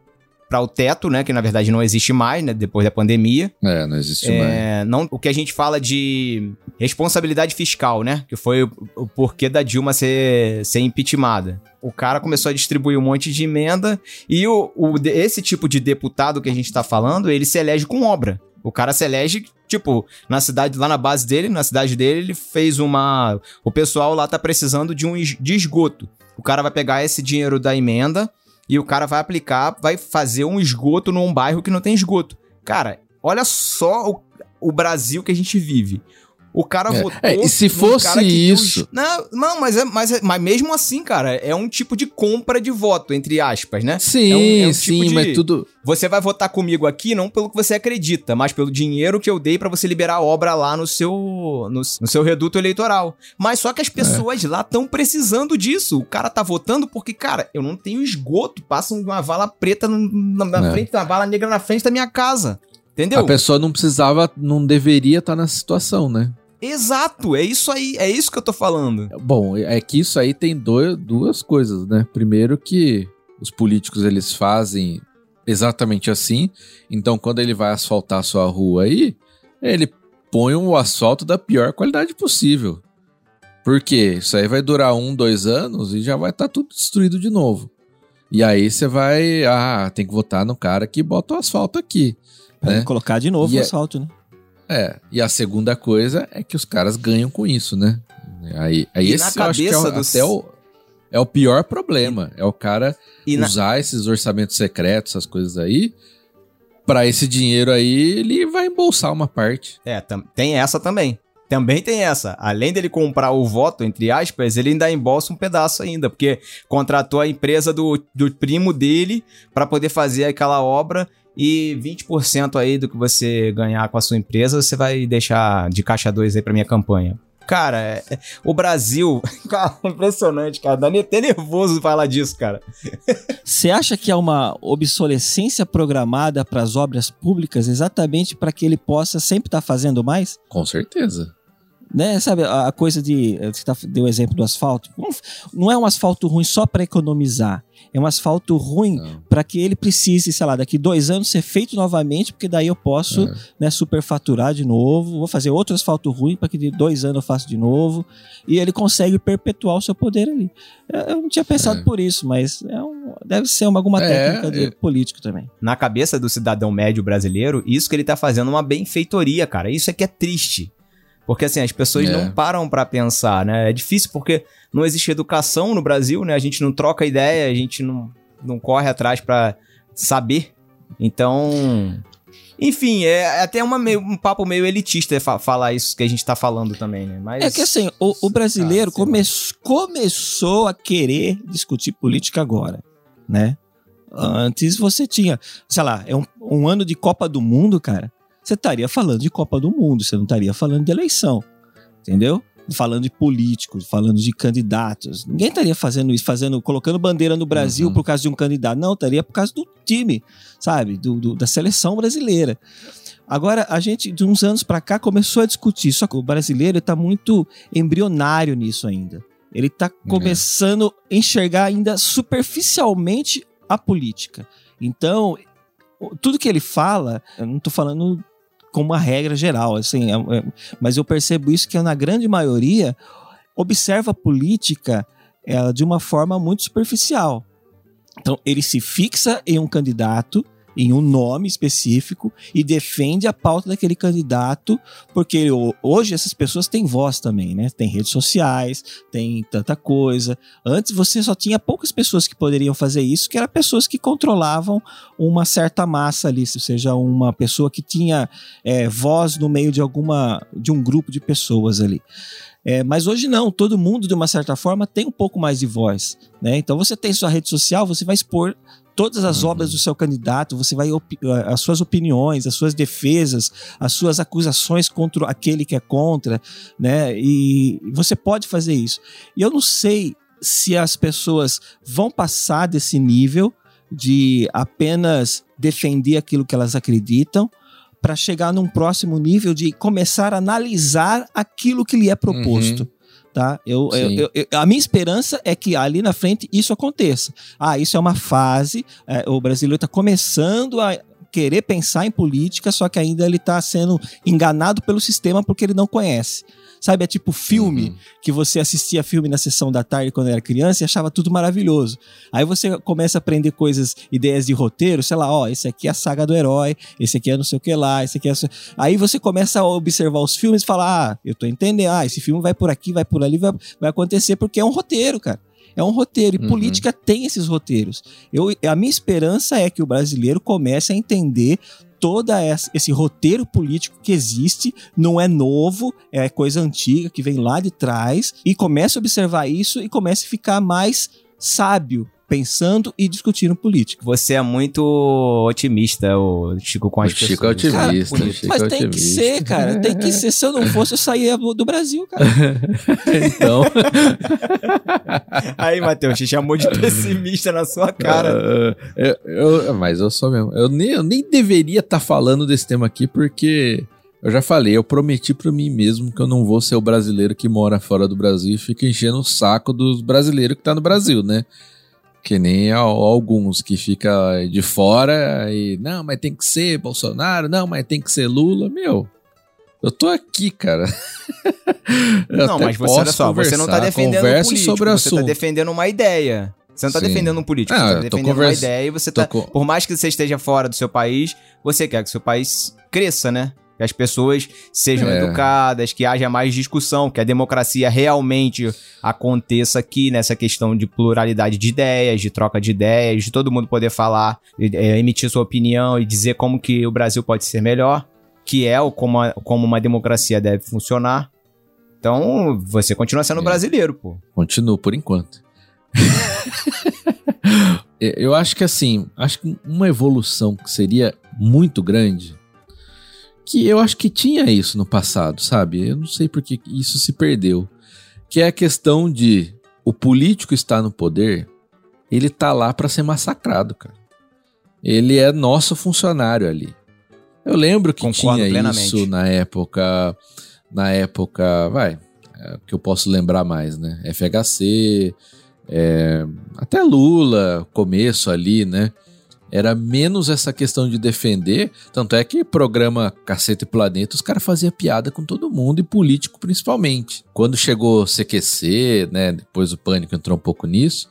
pra o teto, né? Que na verdade não existe mais, né? Depois da pandemia. É, não existe mais. É, não, o que a gente fala de responsabilidade fiscal, né? Que foi o, o porquê da Dilma ser, ser impeachmentada. O cara começou a distribuir um monte de emenda e o, o- esse tipo de deputado que a gente tá falando, ele se elege com obra. O cara se elege, tipo, na cidade, lá na base dele, na cidade dele, ele fez uma. O pessoal lá tá precisando de um es- de esgoto. O cara vai pegar esse dinheiro da emenda e o cara vai aplicar, vai fazer um esgoto num bairro que não tem esgoto. Cara, olha só o, o Brasil que a gente vive. O cara É, votou. é, e se fosse isso- Não, não mas, é, mas, é- mas mesmo assim, cara, é um tipo de compra de voto, entre aspas, né? Sim, é um- é um sim, tipo de- mas tudo. Você vai votar comigo aqui não pelo que você acredita, mas pelo dinheiro que eu dei pra você liberar a obra lá no seu, no, no seu reduto eleitoral. Mas só que É. as pessoas lá estão precisando disso. O cara tá votando porque, cara, eu não tenho esgoto. Passa uma vala preta na, na É. frente, uma vala negra na frente da minha casa. Entendeu? A pessoa não precisava, não deveria estar nessa situação, né? Exato, é isso aí, é isso que eu tô falando. Bom, é que isso aí tem dois, duas coisas, né? Primeiro que os políticos eles fazem exatamente assim. Então, quando ele vai asfaltar a sua rua aí, ele põe o asfalto da pior qualidade possível. Por quê? Isso aí vai durar um, dois anos e já vai estar tudo destruído de novo. E aí você vai, ah, tem que votar no cara que bota o asfalto aqui. Pra né? colocar de novo E o é- asfalto, né? É, e a segunda coisa é que os caras ganham com isso, né? Aí, aí E esse na eu acho que é o, dos- até o, é o pior problema. É o cara E na- usar esses orçamentos secretos, essas coisas aí, pra esse dinheiro aí, ele vai embolsar uma parte. É, tam- tem essa também. Também tem essa. Além dele comprar o voto, entre aspas, ele ainda embolsa um pedaço ainda, porque contratou a empresa do, do primo dele pra poder fazer aquela obra e 20% aí do que você ganhar com a sua empresa, você vai deixar de caixa 2 aí pra minha campanha. Cara, é- é- o Brasil. Cara, impressionante, cara. Dá até nervoso falar disso, cara. Você acha que há uma obsolescência programada para as obras públicas exatamente para que ele possa sempre estar fazendo mais? Com certeza. Né? Sabe, a coisa de. Você tá- deu o exemplo do asfalto. Não- é um asfalto ruim só para economizar. É um asfalto ruim para que ele precise, sei lá, daqui dois anos ser feito novamente, porque daí eu posso É. né, superfaturar de novo. Vou fazer outro asfalto ruim para que de dois anos eu faça de novo. E ele consegue perpetuar o seu poder ali. Eu não tinha pensado É. por isso, mas é um- deve ser uma, alguma É, técnica de é. político também. Na cabeça do cidadão médio brasileiro, isso que ele tá fazendo é uma benfeitoria, cara. Isso é que é triste. Porque assim, as pessoas É. não param pra pensar, né? É difícil porque não existe educação no Brasil, né? A gente não troca ideia, a gente não, não corre atrás pra saber. Então, enfim, é até uma meio- um papo meio elitista fa- falar isso que a gente tá falando também, né? Mas É que assim, o, o brasileiro Ah, sei lá. come- começou a querer discutir política agora, né? Antes você tinha, sei lá, é um, um ano de Copa do Mundo, cara. Você estaria falando de Copa do Mundo, você não estaria falando de eleição, entendeu? falando de políticos, falando de candidatos. Ninguém estaria fazendo isso, fazendo, colocando bandeira no Brasil Uhum. por causa de um candidato. Não, estaria por causa do time, sabe? Do, do- da seleção brasileira. Agora, a gente, de uns anos para cá, começou a discutir. Só que o brasileiro está muito embrionário nisso ainda. Ele está começando a enxergar ainda superficialmente a política. Então, tudo que ele fala, eu não estou falando como uma regra geral, assim, é- é- mas eu percebo isso que na grande maioria observa a política ela, de uma forma muito superficial. Então, ele se fixa em um candidato, em um nome específico e defende a pauta daquele candidato, porque ho- hoje essas pessoas têm voz também, né? Tem redes sociais, tem tanta coisa. Antes você só tinha poucas pessoas que poderiam fazer isso, que eram pessoas que controlavam uma certa massa ali, ou seja, uma pessoa que tinha é, voz no meio de alguma de um grupo de pessoas ali. É, mas hoje não, todo mundo de uma certa forma tem um pouco mais de voz, né? Então você tem sua rede social, você vai expor todas as Uhum. obras do seu candidato, você vai as suas opiniões, as suas defesas, as suas acusações contra aquele que é contra, né? E você pode fazer isso. E eu não sei se as pessoas vão passar desse nível de apenas defender aquilo que elas acreditam para chegar num próximo nível de começar a analisar aquilo que lhe é proposto. Tá? Eu, eu- eu- a minha esperança é que ali na frente isso aconteça. Ah, isso é uma fase, é, o brasileiro está começando a querer pensar em política, só que ainda ele está sendo enganado pelo sistema porque ele não conhece. Sabe, é tipo filme Uhum. que você assistia filme na sessão da tarde quando era criança e achava tudo maravilhoso. Aí você começa a aprender coisas, ideias de roteiro, sei lá, ó, esse aqui é a saga do herói, esse aqui é não sei o que lá, esse aqui é. Aí você começa a observar os filmes e fala, ah, eu tô entendendo, ah, esse filme vai por aqui, vai por ali, vai, vai acontecer porque é um roteiro, cara. É um roteiro. E Uhum. política tem esses roteiros. Eu, a minha esperança é que o brasileiro comece a entender essa- esse roteiro político que existe, não é novo, é coisa antiga que vem lá de trás e comece a observar isso e comece a ficar mais sábio pensando e discutindo política. Você é muito otimista, o Chico, com as O Chico é pessoas. Cara, otimista. o Chico Mas é tem que otimista. ser, cara, tem que ser. Se eu não fosse, eu saía do Brasil, cara. Então. Aí, Matheus, te chamou de pessimista na sua cara. eu, eu- mas eu sou mesmo. Eu nem, eu nem deveria estar falando desse tema aqui, porque eu já falei, eu prometi pra mim mesmo que eu não vou ser o brasileiro que mora fora do Brasil e fica enchendo o saco dos brasileiros que tá no Brasil, né? Que nem al- alguns que fica de fora e não, mas tem que ser Bolsonaro, não, mas tem que ser Lula, meu. Eu tô aqui, cara. Eu não, mas você, olha só, você não tá defendendo um político, sobre o você tá assunto. defendendo uma ideia. Você não tá Sim. defendendo um político, Ah, você tá defendendo uma conversa- ideia e você tá... Por mais que você esteja fora do seu país, você quer que seu país cresça, né? Que as pessoas sejam É. educadas, que haja mais discussão, que a democracia realmente aconteça aqui nessa questão de pluralidade de ideias, de troca de ideias, de todo mundo poder falar, é, emitir sua opinião e dizer como que o Brasil pode ser melhor, que é o como, a- como uma democracia deve funcionar. Então, você continua sendo É. brasileiro, pô. Continuo por enquanto. Eu acho que assim, acho que uma evolução que seria muito grande, que eu acho que tinha isso no passado, sabe? Eu não sei por que isso se perdeu. Que é a questão de o político estar no poder, ele tá lá para ser massacrado, cara. Ele é nosso funcionário ali. Eu lembro que Concordo tinha plenamente. isso na época, na época, vai, é, que eu posso lembrar mais, né? FHC, é, até Lula, começo ali, né? Era menos essa questão de defender. Tanto é que programa Cacete Planeta, os caras faziam piada com todo mundo e político principalmente. Quando chegou CQC, né? Depois o Pânico entrou um pouco nisso,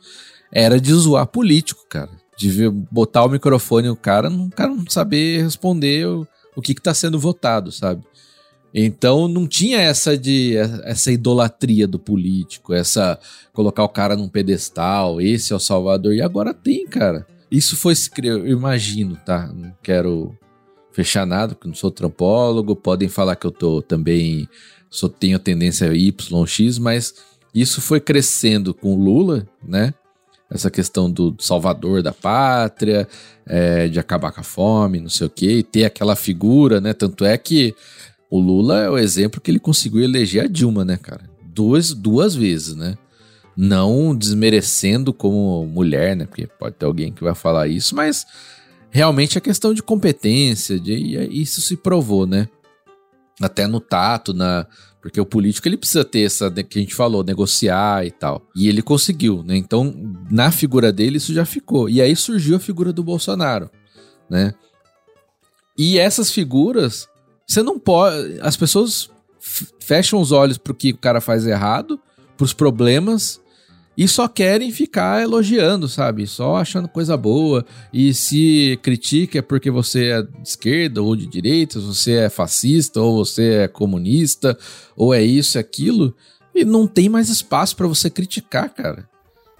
era de zoar político, cara. De botar o microfone no cara, o cara não saber responder o, o que, que tá sendo votado, sabe? Então não tinha essa de essa idolatria do político, essa colocar o cara num pedestal, esse é o salvador e agora tem, cara. Isso foi eu imagino, tá? Não quero fechar nada, porque não sou trampólogo, podem falar que eu tô também só tenho tendência Y, X, mas isso foi crescendo com o Lula, né? Essa questão do salvador da pátria, é, de acabar com a fome, não sei o quê, e ter aquela figura, né? Tanto é que o Lula é o exemplo que ele conseguiu eleger a Dilma, né, cara? duas, duas vezes, né? Não desmerecendo como mulher, né? Porque pode ter alguém que vai falar isso, mas realmente é questão de competência, de, e isso se provou, né? Até no tato, na, porque o político ele precisa ter essa que a gente falou, negociar e tal. E ele conseguiu, né? Então, na figura dele isso já ficou. E aí surgiu a figura do Bolsonaro, né? E essas figuras, você não pode, as pessoas fecham os olhos pro que o cara faz errado, pros problemas e só querem ficar elogiando, sabe? Só achando coisa boa. E se critica é porque você é de esquerda ou de direita, você é fascista ou você é comunista, ou é isso e aquilo. E não tem mais espaço pra você criticar, cara.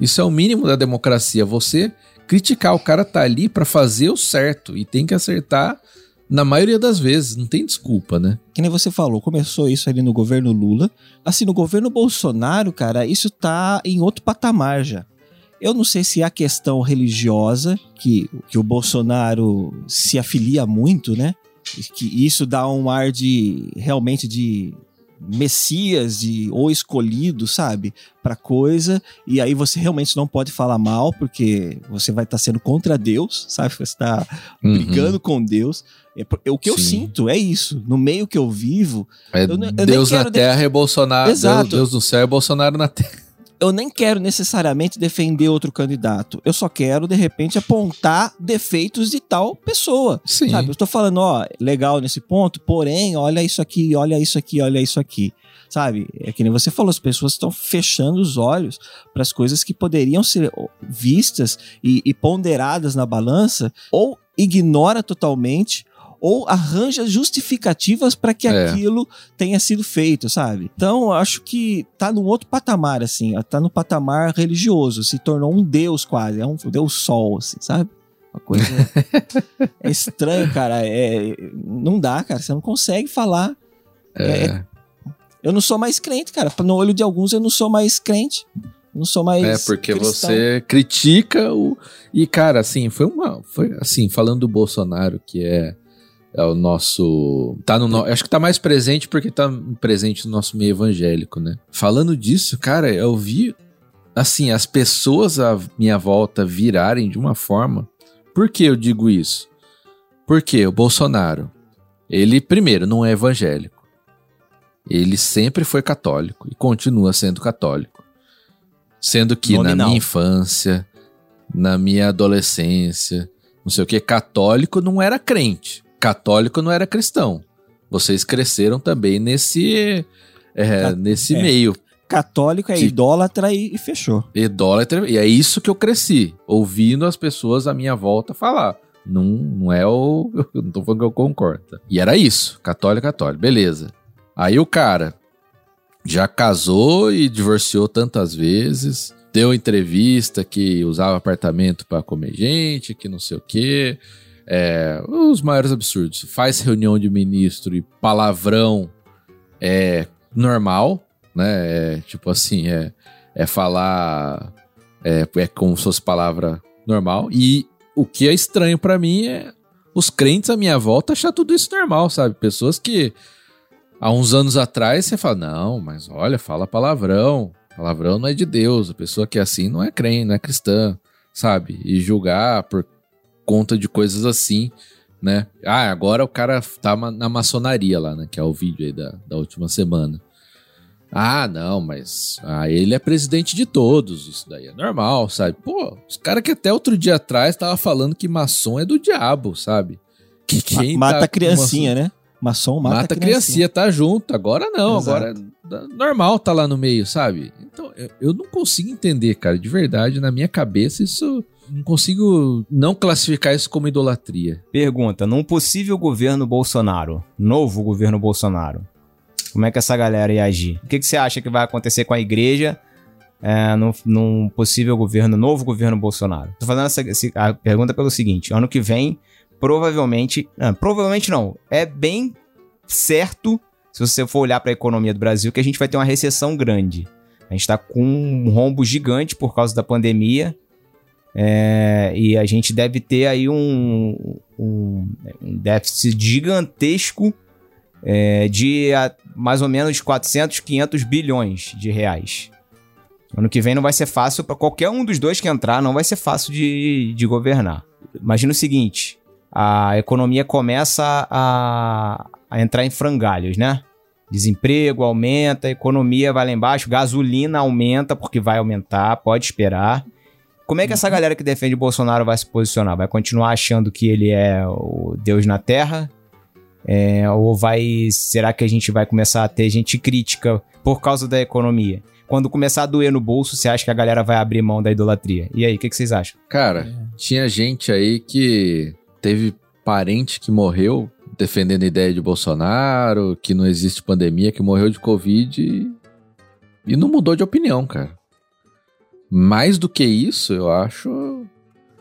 Isso é o mínimo da democracia. Você criticar. O cara tá ali pra fazer o certo e tem que acertar na maioria das vezes. Não tem desculpa, né? Que nem você falou, começou isso ali no governo Lula. Assim, no governo Bolsonaro, cara, isso tá em outro patamar já. Eu não sei se é a questão religiosa, que, que o Bolsonaro se afilia muito, né? Que isso dá um ar de realmente de messias de, ou escolhido, sabe? Pra coisa. E aí você realmente não pode falar mal, porque você vai estar sendo contra Deus, sabe? Você tá Uhum. brigando com Deus. É, por- o que eu Sim. sinto é isso. No meio que eu vivo, É Eu eu Deus na terra e Bolsonaro. Exato. Deus, Deus no céu e Bolsonaro na terra. Eu nem quero necessariamente defender outro candidato. Eu só quero, de repente, apontar defeitos de tal pessoa. Sim. Sabe? Eu tô falando, ó, legal nesse ponto, porém, olha isso aqui, olha isso aqui, olha isso aqui. Sabe? É que nem você falou, as pessoas estão fechando os olhos para as coisas que poderiam ser vistas e, e ponderadas na balança, ou ignora totalmente, ou arranja justificativas para que É. aquilo tenha sido feito, sabe? Então, eu acho que tá num outro patamar, assim, tá no patamar religioso, se tornou um deus quase, é um deus sol, assim, sabe? Uma coisa. é estranho, cara. É, não dá, cara. Você não consegue falar. É, Eu não sou mais crente, cara. No olho de alguns, eu não sou mais crente. Não sou mais. é porque cristão. você critica o. E, cara, assim, foi uma. Foi assim, falando do Bolsonaro, que é, é o nosso. Tá no, acho que tá mais presente porque tá presente no nosso meio evangélico, né? Falando disso, cara, eu vi. Assim, as pessoas à minha volta virarem de uma forma. Por que eu digo isso? Porque o Bolsonaro, ele, primeiro, não é evangélico. Ele sempre foi católico e continua sendo católico. Sendo que na minha infância, na minha adolescência, não sei o que, católico não era crente. Católico não era cristão. Vocês cresceram também nesse, é, Ca- nesse é. meio. Católico é idólatra e, e fechou. Idólatra. E é isso que eu cresci, ouvindo as pessoas à minha volta falar. Não, não é o. Eu não tô falando que eu concordo. E era isso. Católico, católico. Beleza. Aí o cara já casou e divorciou tantas vezes. Deu entrevista que usava apartamento pra comer gente, que não sei o quê. É, os maiores absurdos. Faz reunião de ministro e palavrão é normal, né? É, tipo assim, é, é falar. É, é como se fosse palavra normal. E o que é estranho pra mim é os crentes à minha volta achar tudo isso normal, sabe? Pessoas que há uns anos atrás você fala, não, mas olha, fala palavrão. Palavrão não é de Deus. A pessoa que é assim não é crente, não é cristã, sabe? E julgar por conta de coisas assim, né? Ah, agora o cara tá ma- na maçonaria lá, né? Que é o vídeo aí da, da última semana. Ah, não, mas ah, ele é presidente de todos, isso daí é normal, sabe? Pô, os caras que até outro dia atrás tava falando que maçom é do diabo, sabe? Que Ma- quem mata tá a criancinha, né? Maçom mata, Mata, a a criancinha, tá junto. Agora não, Exato. agora é normal tá lá no meio, sabe? Então, eu, eu não consigo entender, cara, de verdade, na minha cabeça, isso. Não consigo não classificar isso como idolatria. Pergunta: num possível governo Bolsonaro, novo governo Bolsonaro, como é que essa galera ia agir? O que, que você acha que vai acontecer com a igreja é, num, num possível governo, novo governo Bolsonaro? Tô fazendo essa, esse- a pergunta pelo seguinte: ano que vem, provavelmente. ah, provavelmente não. É bem certo, se você for olhar para a economia do Brasil, que a gente vai ter uma recessão grande. A gente tá com um rombo gigante por causa da pandemia. É, e a gente deve ter aí um, um, um déficit gigantesco é, de a- mais ou menos 400, 500 bilhões de reais. Ano que vem não vai ser fácil para qualquer um dos dois que entrar, não vai ser fácil de, de governar. Imagina o seguinte: a economia começa a, a entrar em frangalhos, né? Desemprego aumenta, economia vai lá embaixo, gasolina aumenta, porque vai aumentar, pode esperar. Como é que essa galera que defende o Bolsonaro vai se posicionar? Vai continuar achando que ele é o Deus na Terra? É, ou vai. Será que a gente vai começar a ter gente crítica por causa da economia? Quando começar a doer no bolso, você acha que a galera vai abrir mão da idolatria? E aí, o que, que vocês acham? Cara, tinha gente aí que teve parente que morreu defendendo a ideia de Bolsonaro, que não existe pandemia, que morreu de Covid e, e não mudou de opinião, cara. Mais do que isso, eu acho.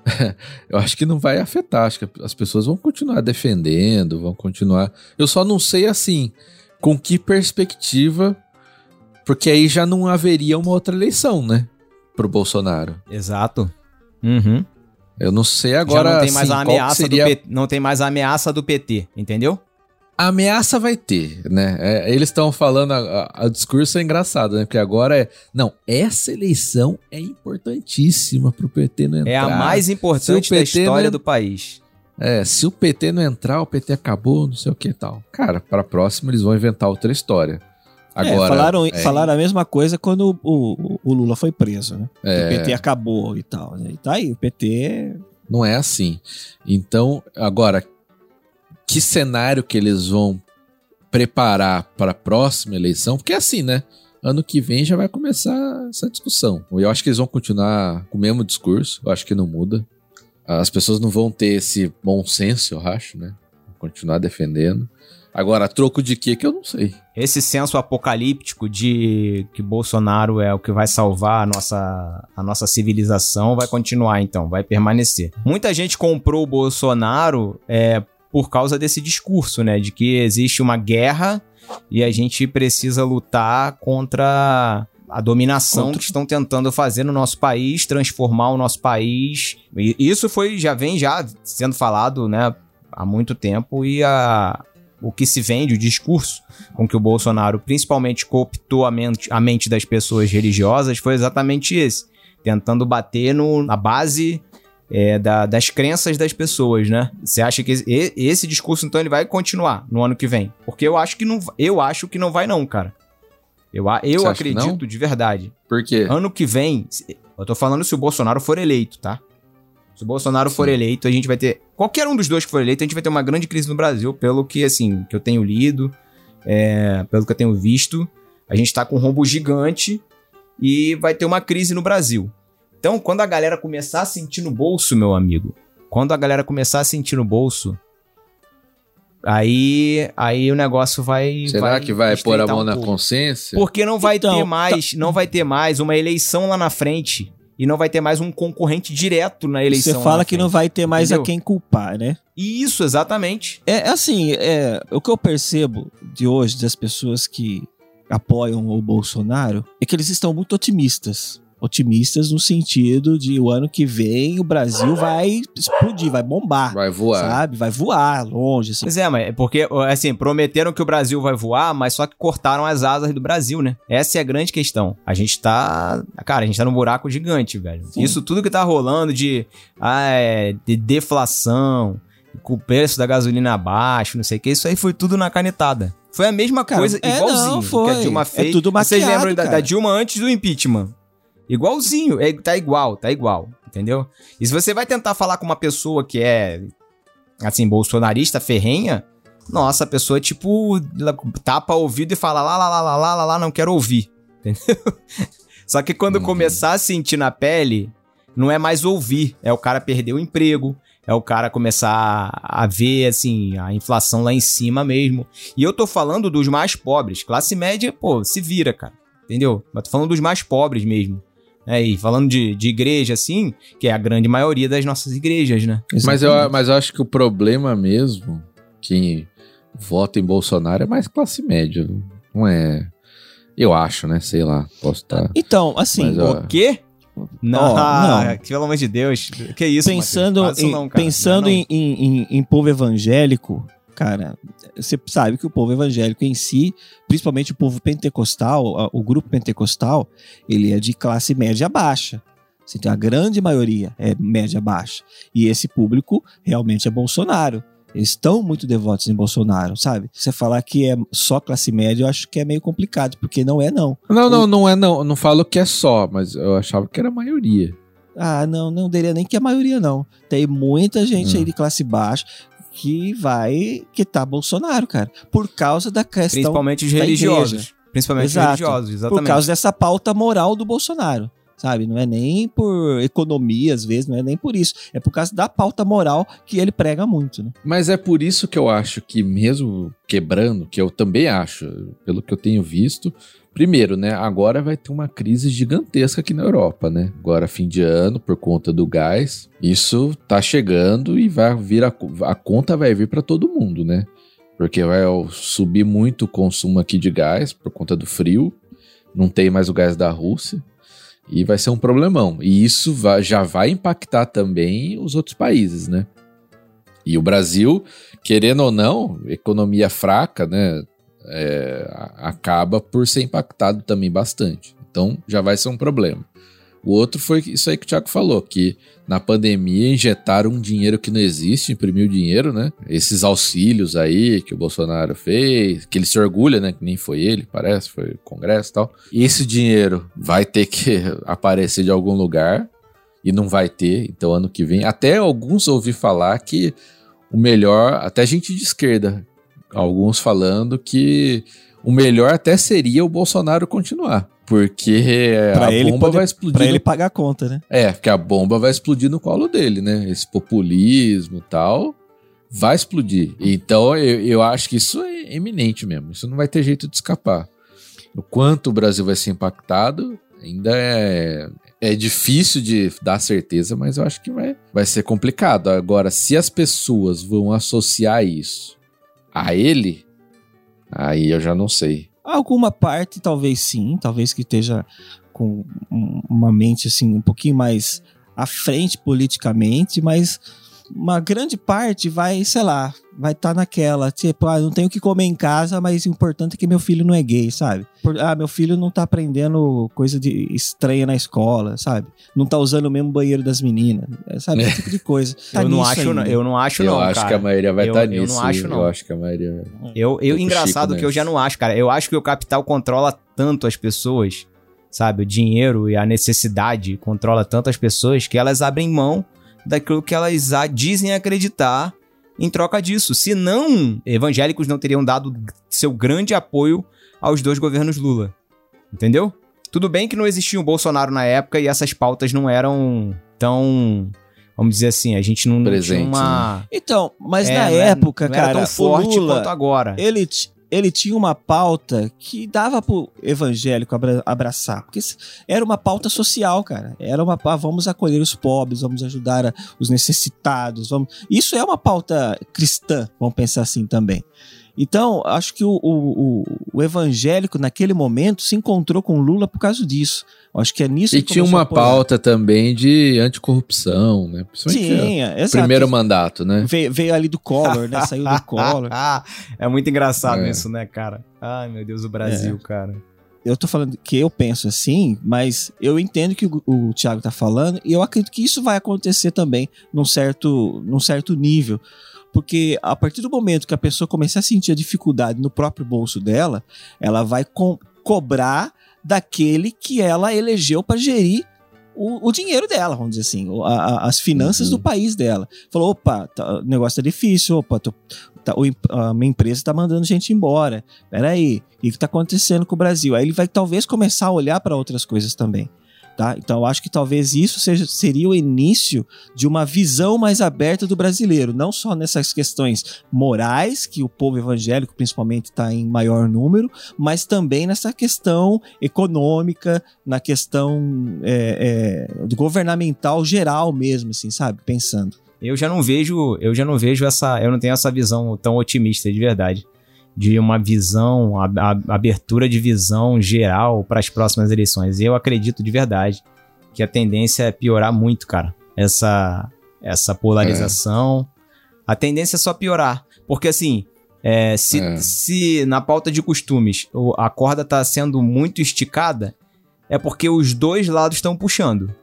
eu acho que não vai afetar. Acho que as pessoas vão continuar defendendo, vão continuar. Eu só não sei assim, com que perspectiva, porque aí já não haveria uma outra eleição, né? Pro Bolsonaro. Exato. Uhum. Eu não sei agora. Já não tem mais assim, a ameaça seria... do PT, não tem mais a ameaça do PT, entendeu? A ameaça vai ter, né? É, eles estão falando, a, a- a discurso é engraçado, né? Porque agora é. Não, essa eleição é importantíssima pro PT não entrar. É a mais importante da história não- do país. É, se o PT não entrar, o PT acabou, não sei o que e tal. Cara, pra próxima eles vão inventar outra história. Agora. é, falaram, é, falaram a mesma coisa quando o, o- o Lula foi preso, né? É. O PT acabou e tal. né? E tá aí, o PT. Não é assim. Então, agora, que cenário que eles vão preparar para a próxima eleição? Porque é assim, né? Ano que vem já vai começar essa discussão. Eu acho que eles vão continuar com o mesmo discurso. Eu acho que não muda. As pessoas não vão ter esse bom senso, eu acho, né? Vão continuar defendendo. Agora, troco de quê que eu não sei. Esse senso apocalíptico de que Bolsonaro é o que vai salvar a nossa, a nossa civilização vai continuar, então, vai permanecer. Muita gente comprou o Bolsonaro é, por causa desse discurso, né? De que existe uma guerra e a gente precisa lutar contra a dominação Contra- que estão tentando fazer no nosso país, transformar o nosso país. E isso foi já vem já sendo falado, né, há muito tempo e a o que se vende, o discurso com que o Bolsonaro principalmente cooptou a mente, a mente das pessoas religiosas foi exatamente esse. Tentando bater no, na base é, da- das crenças das pessoas, né? Você acha que esse, esse discurso, então, ele vai continuar no ano que vem? Porque eu acho que não, eu acho que não vai, não, cara. Eu, eu acredito de verdade. Por quê? Ano que vem, eu tô falando se o Bolsonaro for eleito, tá? Se o Bolsonaro for Sim. eleito, a gente vai ter. Qualquer um dos dois que for eleito, a gente vai ter uma grande crise no Brasil, pelo que, assim, que eu tenho lido, é, pelo que eu tenho visto. A gente tá com um rombo gigante e vai ter uma crise no Brasil. Então, quando a galera começar a sentir no bolso, meu amigo, quando a galera começar a sentir no bolso, aí, aí o negócio vai. Será que vai pôr a mão um na pouco. consciência? Porque não vai Então, ter mais, não vai ter mais uma eleição lá na frente e não vai ter mais um concorrente direto na eleição. Você lá fala na que não frente. vai ter mais Entendeu? a quem culpar, né? Isso, exatamente. É assim, é, o que eu percebo de hoje das pessoas que apoiam o Bolsonaro é que eles estão muito otimistas. Otimistas no sentido de o ano que vem o Brasil vai explodir, vai bombar. Vai voar. Sabe? Vai voar longe. Assim. Pois é, mas é porque, assim, prometeram que o Brasil vai voar, mas só que cortaram as asas do Brasil, né? Essa é a grande questão. A gente tá. Cara, a gente tá num buraco gigante, velho. Sim. Isso tudo que tá rolando de, ah, é, de deflação, com o preço da gasolina abaixo, não sei o que, isso aí foi tudo na canetada. Foi a mesma Cara, coisa, é, igualzinho não, que foi. a Dilma É fez. tudo Vocês maquiado, lembram da, da. Dilma antes do impeachment? Igualzinho, é, tá igual, tá igual, entendeu? E se você vai tentar falar com uma pessoa que é, assim, bolsonarista, ferrenha, nossa, a pessoa, tipo, tapa o ouvido e fala lá, lá, lá, lá, lá, lá, lá, não quero ouvir, entendeu? Só que quando Uhum. começar a sentir na pele, não é mais ouvir, é o cara perder o emprego, é o cara começar a ver, assim, a inflação lá em cima mesmo. E eu tô falando dos mais pobres, classe média, pô, se vira, cara, entendeu? Mas tô falando dos mais pobres mesmo. É, e falando de, de igreja, assim, que é a grande maioria das nossas igrejas, né? Mas eu, mas eu acho que o problema mesmo, quem vota em Bolsonaro é mais classe média. Não é. Eu acho, né? Sei lá. Posso estar. Então, assim, Mas, ó, O quê? Não, não. pelo amor de Deus. Que isso, pensando, em, não, cara. pensando Não, não. Em, em- em povo evangélico, cara, você sabe que o povo evangélico em si, principalmente o povo pentecostal, o grupo pentecostal, ele é de classe média baixa. A grande maioria é média baixa. E esse público realmente é Bolsonaro. Eles estão muito devotos em Bolsonaro, sabe? Você falar que é só classe média, eu acho que é meio complicado, porque não é não. Não, não, não é não. Não falo que é só, mas eu achava que era a maioria. Ah, não, não diria nem que é a maioria, não. Tem muita gente Hum. aí de classe baixa que vai que tá Bolsonaro, cara. Por causa da questão. Principalmente os da religiosos. igreja. Principalmente Exato. religiosos, exatamente. Por causa dessa pauta moral do Bolsonaro. Sabe? Não é nem por economia, às vezes, não é nem por isso. É por causa da pauta moral que ele prega muito, né? Mas é por isso que eu acho que mesmo quebrando, que eu também acho, pelo que eu tenho visto, primeiro, né, agora vai ter uma crise gigantesca aqui na Europa, né? Agora fim de ano por conta do gás, isso tá chegando e vai vir a, a conta vai vir para todo mundo, né? Porque vai subir muito o consumo aqui de gás por conta do frio, não tem mais o gás da Rússia. E vai ser um problemão. E isso vai- já vai impactar também os outros países, né? E o Brasil, querendo ou não, economia fraca, né? É, acaba por ser impactado também bastante. Então já vai ser um problema. O outro foi isso aí que o Thiago falou, que na pandemia injetaram um dinheiro que não existe, imprimiu dinheiro, né? Esses auxílios aí que o Bolsonaro fez, que ele se orgulha, né? Que nem foi ele, parece, foi o Congresso e tal. E esse dinheiro vai ter que aparecer de algum lugar e não vai ter, então ano que vem. Até alguns ouvi falar que o melhor, até gente de esquerda, alguns falando que o melhor até seria o Bolsonaro continuar. Porque Pra a ele bomba poder- vai explodir. Pra no- ele pagar a conta, né? É, porque a bomba vai explodir no colo dele, né? Esse populismo e tal vai explodir. Então eu, eu acho que isso é eminente mesmo. Isso não vai ter jeito de escapar. O quanto o Brasil vai ser impactado ainda é, é difícil de dar certeza, mas eu acho que vai, vai ser complicado. Agora, se as pessoas vão associar isso a ele, aí eu já não sei. Alguma parte, talvez sim, talvez que esteja com um- uma mente assim um pouquinho mais à frente politicamente, mas uma grande parte vai, sei lá, vai estar naquela, tipo, ah, não tenho o que comer em casa, mas o importante é que meu filho não é gay, sabe? Por- ah, meu filho não tá aprendendo coisa de estranha na escola, sabe? Não tá usando o mesmo banheiro das meninas, é, sabe? Esse tipo de coisa. Tá eu, não acho, não, eu não acho, eu não. acho cara. que a maioria vai Eu- estar eu nisso. não acho, não. Eu acho que a maioria. Eu, eu engraçado Chico que eu já não acho, cara. Eu acho que o capital controla tanto as pessoas, sabe? O dinheiro e a necessidade controla tanto as pessoas que elas abrem mão daquilo que elas a- dizem acreditar em troca disso. Senão, evangélicos não teriam dado seu grande apoio aos dois governos Lula. Entendeu? Tudo bem que não existia o Bolsonaro na época e essas pautas não eram tão. Vamos dizer assim, a gente não, não tinha uma. Então, mas É, na não era- época, não era cara, tão forte o Lula, quanto agora. ele, ele tinha uma pauta que dava pro evangélico abra- abraçar. Porque era uma pauta social, cara. Era uma vamos acolher os pobres, vamos ajudar os necessitados. Vamos... Isso é uma pauta cristã, vamos pensar assim também. Então, acho que o, o, o- evangélico, naquele momento, se encontrou com Lula por causa disso. Acho que é nisso E que tinha começou a uma pauta também de anticorrupção, né? Principalmente Tinha, o exato. primeiro mandato, né? Veio, veio ali do Collor, né? Saiu do Collor. é muito engraçado É. isso, né, cara? Ai, meu Deus, o Brasil, cara. eu tô falando que eu penso assim, mas eu entendo que o, o Thiago tá falando e eu acredito que isso vai acontecer também num certo, num certo nível. Porque a partir do momento que a pessoa começar a sentir a dificuldade no próprio bolso dela, ela vai co- cobrar daquele que ela elegeu para gerir o, o dinheiro dela, vamos dizer assim, a- a- as finanças Uhum. do país dela. Falou, opa, tá- o negócio tá difícil, opa, tô- tá- o a minha empresa tá mandando gente embora. Peraí, o que, que tá acontecendo com o Brasil? Aí ele vai talvez começar a olhar para outras coisas também. Tá? Então eu acho que talvez isso seja, seria o início de uma visão mais aberta do brasileiro, não só nessas questões morais, que o povo evangélico principalmente está em maior número, mas também nessa questão econômica, na questão é, é, governamental geral mesmo, assim, sabe? Pensando. Eu já não vejo, eu já não vejo essa, eu não tenho essa visão tão otimista de verdade, de uma visão, a, a- abertura de visão geral para as próximas eleições. Eu acredito de verdade que a tendência é piorar muito, cara. Essa essa polarização, A tendência é só piorar. Porque assim, é, se, É. se na pauta de costumes a corda tá sendo muito esticada, é porque os dois lados estão puxando.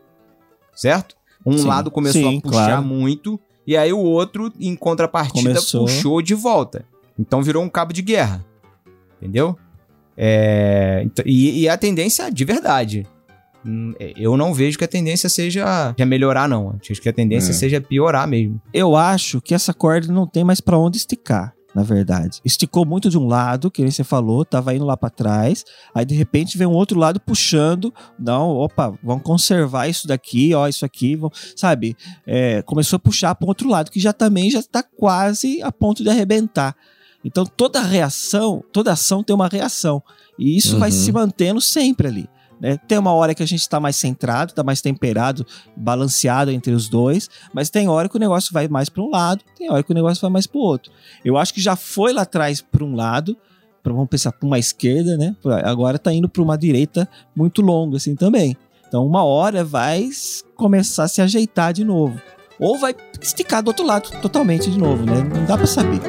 Certo? Um Sim. lado começou Sim, a puxar claro. muito, e aí o outro, em contrapartida, Começou. puxou de volta. Então virou um cabo de guerra. Entendeu? É, ent- e, e a tendência de verdade. Hum, Eu não vejo que a tendência seja já melhorar, não. Acho que a tendência É. seja piorar mesmo. Eu acho que essa corda não tem mais pra onde esticar, na verdade. Esticou muito de um lado, que nem você falou, tava indo lá pra trás, aí de repente vem um outro lado puxando, não, opa, vamos conservar isso daqui, ó, isso aqui, vamos, sabe? É, começou a puxar para outro lado, que já também já tá quase a ponto de arrebentar. Então toda reação, toda ação tem uma reação, e isso vai Uhum. se mantendo sempre ali. né? Tem uma hora que a gente está mais centrado, está mais temperado, balanceado entre os dois, mas tem hora que o negócio vai mais para um lado, tem hora que o negócio vai mais para o outro. Eu acho que já foi lá atrás para um lado, pra, vamos pensar para uma esquerda, né? Agora está indo para uma direita muito longa assim também. Então uma hora vai começar a se ajeitar de novo. Ou vai esticar do outro lado totalmente de novo, né? Não dá para saber.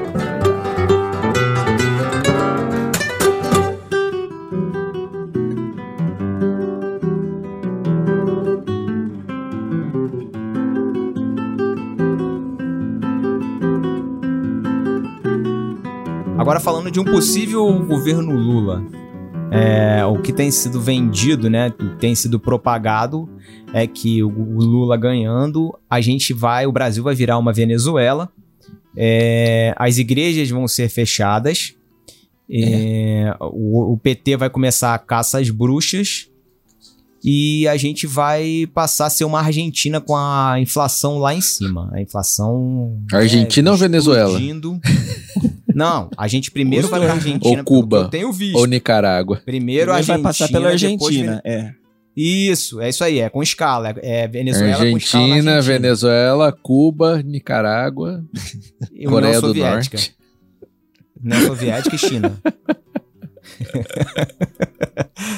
Agora falando de um possível governo Lula. É, o que tem sido vendido, né? Tem sido propagado é que o, o Lula ganhando, a gente vai, o Brasil vai virar uma Venezuela. é, as igrejas vão ser fechadas. é, o, o PT vai começar a caça às bruxas. E a gente vai passar a ser uma Argentina com a inflação lá em cima. A inflação. Argentina é, ou Venezuela? Não, a gente primeiro vai pra. Argentina. Ou Cuba. tenho visto. Ou Nicarágua. Primeiro a Ele vai Argentina. passar pela depois Argentina, Vene- é. Isso, é isso aí, é com escala. É Venezuela com escala na Argentina, Argentina. Venezuela, Cuba, Nicarágua, E Coreia do Soviética. Norte. União Soviética e China.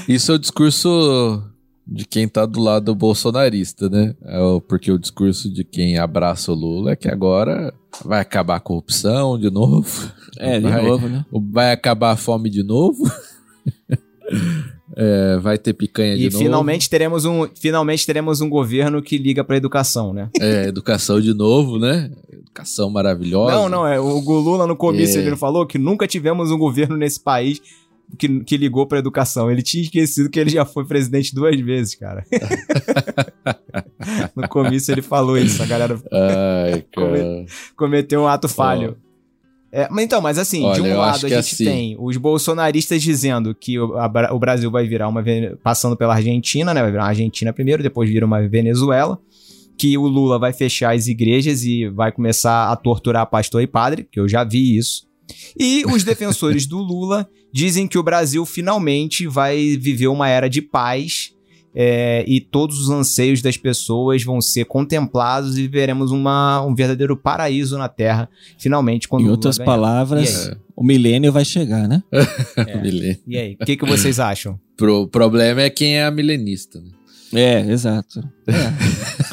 Isso é o discurso de quem tá do lado bolsonarista, né? É Porque o discurso de quem abraça o Lula é que agora vai acabar a corrupção de novo. É, de vai, novo, né? Vai acabar a fome de novo. É, vai ter picanha de E novo. finalmente teremos, um, finalmente teremos um governo que liga pra educação, né? É, educação de novo, né? Educação maravilhosa. Não, não, é. O Lula no comício É. ele falou que nunca tivemos um governo nesse país que, que ligou pra educação. Ele tinha esquecido que ele já foi presidente duas vezes, cara. no comício ele falou isso, a galera Ai, cara. cometeu um ato falho. É, mas então, mas assim, Olha, de um lado a gente assim- tem os bolsonaristas dizendo que o, a o Brasil vai virar uma. Passando pela Argentina, né? Vai virar uma Argentina primeiro, depois vira uma Venezuela. Que o Lula vai fechar as igrejas e vai começar a torturar pastor e padre, que eu já vi isso. E os defensores do Lula dizem que o Brasil finalmente vai viver uma era de paz é, e todos os anseios das pessoas vão ser contemplados e veremos uma, um verdadeiro paraíso na Terra, finalmente, quando Em o Lula outras ganhar. palavras, o milênio vai chegar, né? É. E aí, o que, que vocês acham? Pro, o problema é quem é a milenista, né? É, exato. É.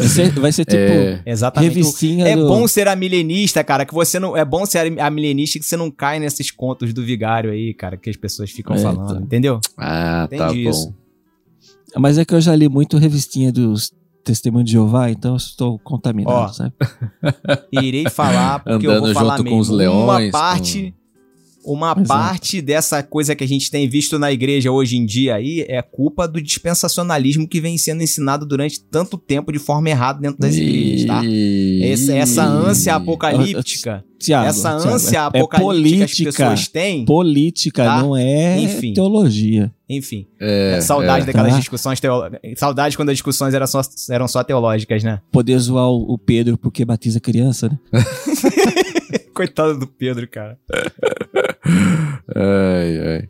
Vai ser, vai ser tipo É. Exatamente. revistinha É do... bom ser a milenista, cara, que você não. É bom ser a milenista que você não cai nesses contos do vigário aí, cara, que as pessoas ficam É, falando, tá. entendeu? Ah, tá Entendi bom. isso. Mas é que eu já li muito revistinha dos Testemunhos de Jeová, então eu estou contaminado, Ó, sabe? Irei falar porque eu Andando vou falar junto com mesmo. os uma leões, parte, uma Exato. parte dessa coisa que a gente tem visto na igreja hoje em dia aí é culpa do dispensacionalismo que vem sendo ensinado durante tanto tempo de forma errada dentro das igrejas, tá? Essa, essa ânsia apocalíptica, Tiago, essa Tiago, ânsia é, é apocalíptica que as política, pessoas têm, política, Tá? não é Enfim. teologia. enfim, É, saudade é. daquelas Tá. discussões teológicas, saudade quando as discussões eram só, eram só teológicas, né? Poder zoar o o Pedro porque batiza criança, né? Coitado do Pedro, cara. Ai, ai.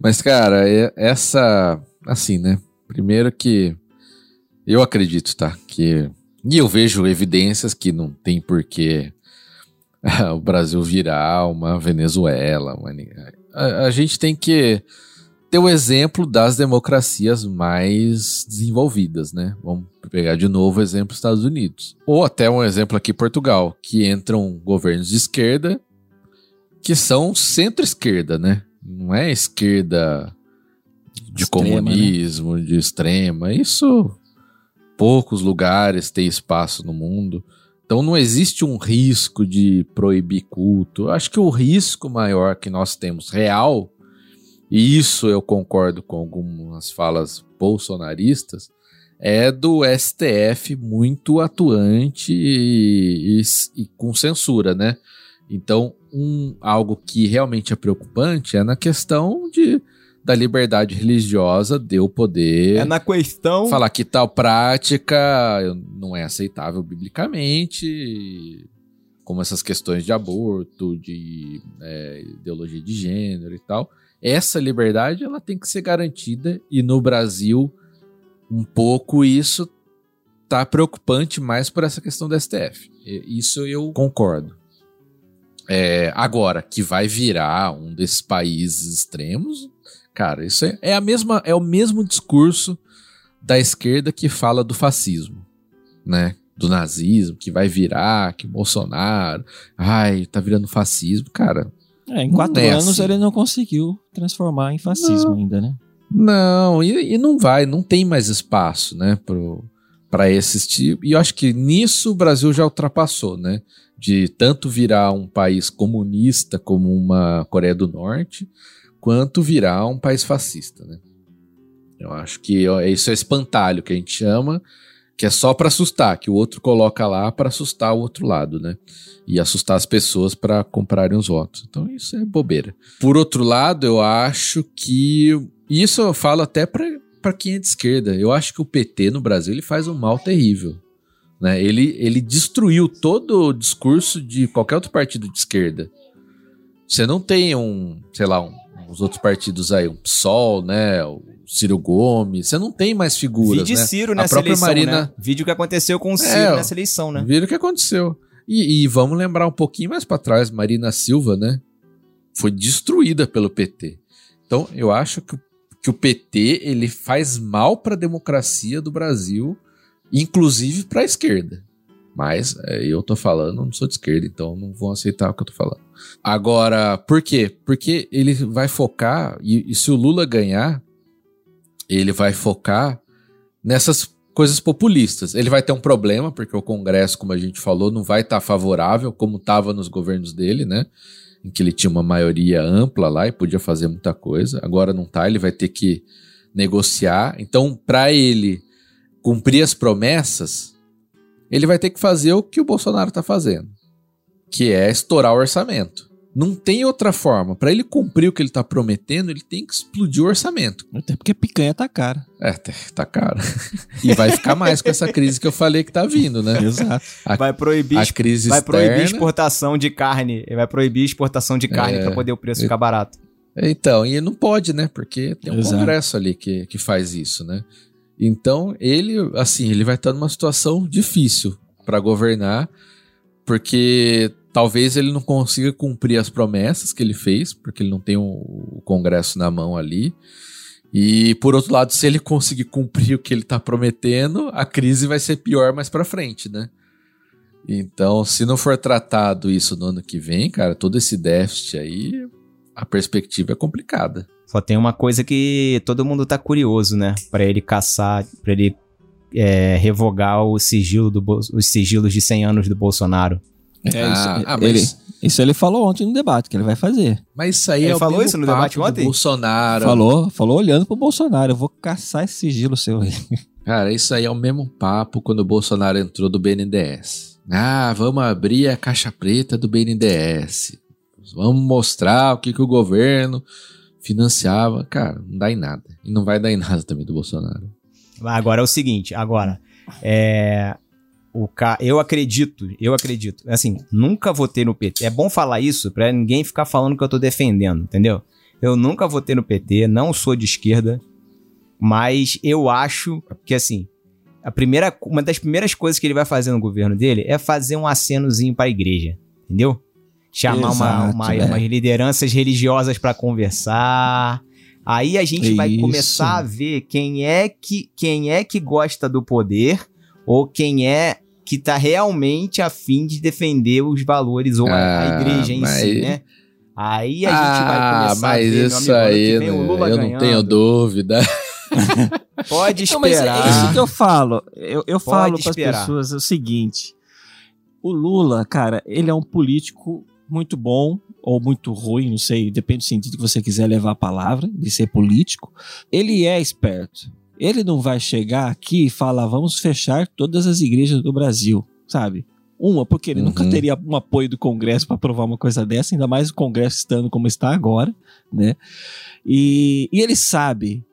Mas, cara, é- essa. Assim, né? Primeiro que. Eu acredito, tá? Que. E eu vejo evidências que não tem porquê o Brasil virar uma Venezuela. Uma... A, a gente tem que tem o exemplo das democracias mais desenvolvidas, né? Vamos pegar de novo o exemplo dos Estados Unidos. Ou até um exemplo aqui Portugal, que entram governos de esquerda que são centro-esquerda, né? Não é esquerda de Extrema, comunismo, de extrema. Isso poucos lugares têm espaço no mundo. Então não existe um risco de proibir culto. Eu acho que o risco maior que nós temos real, e isso eu concordo com algumas falas bolsonaristas, é do STF muito atuante e, e- e com censura, né? Então, um, algo que realmente é preocupante é na questão de, da liberdade religiosa de eu poder É na questão. falar que tal prática não é aceitável biblicamente, como essas questões de aborto, de é, ideologia de gênero e tal. Essa liberdade ela tem que ser garantida e no Brasil um pouco isso tá preocupante mais por essa questão do STF. Isso eu concordo. É, agora que vai virar um desses países extremos, cara, isso é, é a mesma é o mesmo discurso da esquerda que fala do fascismo, né? Do nazismo, que vai virar, que Bolsonaro, ai, tá virando fascismo, cara. É, em Não quatro é anos assim. ele não conseguiu transformar em fascismo ainda, né? Não, e, e não vai, não tem mais espaço, né, pro, pra esses tipos. E eu acho que nisso o Brasil já ultrapassou, né? De tanto virar um país comunista como uma Coreia do Norte, quanto virar um país fascista, né? Eu acho que isso é espantalho que a gente chama, que é só pra assustar, que o outro coloca lá pra assustar o outro lado, né? E assustar as pessoas pra comprarem os votos. Então isso é bobeira. Por outro lado, eu acho que isso eu falo até pra quem é de esquerda. Eu acho que o PT no Brasil ele faz um mal terrível. Né? Ele, ele destruiu todo o discurso de qualquer outro partido de esquerda. Você não tem um, sei lá, um, uns outros partidos aí, um PSOL, né? O Ciro Gomes. Você não tem mais figuras, Vídeo né? Ciro A nessa própria eleição, Marina- né? Vídeo que aconteceu com o Ciro É, nessa eleição, né? Viram o que aconteceu. E, e vamos lembrar um pouquinho mais pra trás, Marina Silva, né? Foi destruída pelo PT. Então, eu acho que, o- que o PT ele faz mal pra democracia do Brasil, inclusive pra esquerda. Mas é, eu tô falando, não sou de esquerda, então não vão aceitar o que eu tô falando. Agora, por quê? Porque ele vai focar, e, e se o Lula ganhar, ele vai focar nessas coisas populistas. Ele vai ter um problema, porque o Congresso, como a gente falou, não vai estar favorável, como estava nos governos dele, né? Em que ele tinha uma maioria ampla lá e podia fazer muita coisa. Agora não tá, ele vai ter que negociar. Então, para ele cumprir as promessas, ele vai ter que fazer o que o Bolsonaro tá fazendo, que é estourar o orçamento. Não tem outra forma. Para ele cumprir o que ele tá prometendo, ele tem que explodir o orçamento. Até porque picanha tá cara. É, tá- tá caro. E vai ficar mais com essa crise que eu falei que tá vindo, né? Exato. A, Vai proibir, a crise vai proibir exportação de carne. Vai proibir exportação de carne É. pra poder o preço ficar barato. Então, e não pode, né? Porque tem um Exato. congresso ali que, que faz isso, né? Então, ele, assim, ele vai estar numa situação difícil para governar, porque talvez ele não consiga cumprir as promessas que ele fez, porque ele não tem o, congresso na mão ali. E, por outro lado, se ele conseguir cumprir o que ele tá prometendo, a crise vai ser pior mais para frente, né? Então, se não for tratado isso no ano que vem, cara, todo esse déficit aí, a perspectiva é complicada. Só tem uma coisa que todo mundo tá curioso, né? Pra ele caçar, pra ele é, revogar o sigilo do, os sigilos de 100 anos do Bolsonaro. É, ah, isso, ah, ele, mas, isso ele falou ontem no debate, que ele vai fazer. mas isso aí Ele é o falou isso no debate ontem? Bolsonaro. Falou, falou olhando pro Bolsonaro. Eu vou caçar esse sigilo seu aí. Cara, isso aí é o mesmo papo quando o Bolsonaro entrou do BNDES. Ah, vamos abrir a caixa preta do BNDES. Vamos mostrar o que, que o governo financiava. Cara, não dá em nada. E não vai dar em nada também do Bolsonaro. Agora é o seguinte, agora, é, o ca... eu acredito, eu acredito, assim, nunca votei no PT. É bom falar isso pra ninguém ficar falando que eu tô defendendo, entendeu? Eu nunca votei no PT, não sou de esquerda, mas eu acho que, assim, a primeira, uma das primeiras coisas que ele vai fazer no governo dele é fazer um acenozinho pra igreja, entendeu? Chamar uma, Exato, uma- né? umas lideranças religiosas pra conversar. Aí a gente vai Isso. começar a ver quem é que quem é que gosta do poder ou quem é que tá realmente a fim de defender os valores ou a, a Ah, igreja em mas- si, né? Aí a gente vai ah, começar a mas ver, isso amigo, ano que aí, né, Lula eu não ganhando. tenho dúvida. Pode Então, mas é esperar. isso que eu falo. Eu, eu falo para as esperar. pessoas o seguinte: o Lula, cara, ele é um político muito bom ou muito ruim, não sei, depende do sentido que você quiser levar a palavra, de ser político. Ele é esperto. Ele não vai chegar aqui e falar, vamos fechar todas as igrejas do Brasil, sabe? Uma, porque ele nunca Uhum. teria um apoio do Congresso para aprovar uma coisa dessa, ainda mais o Congresso estando como está agora, né? E, e ele sabe,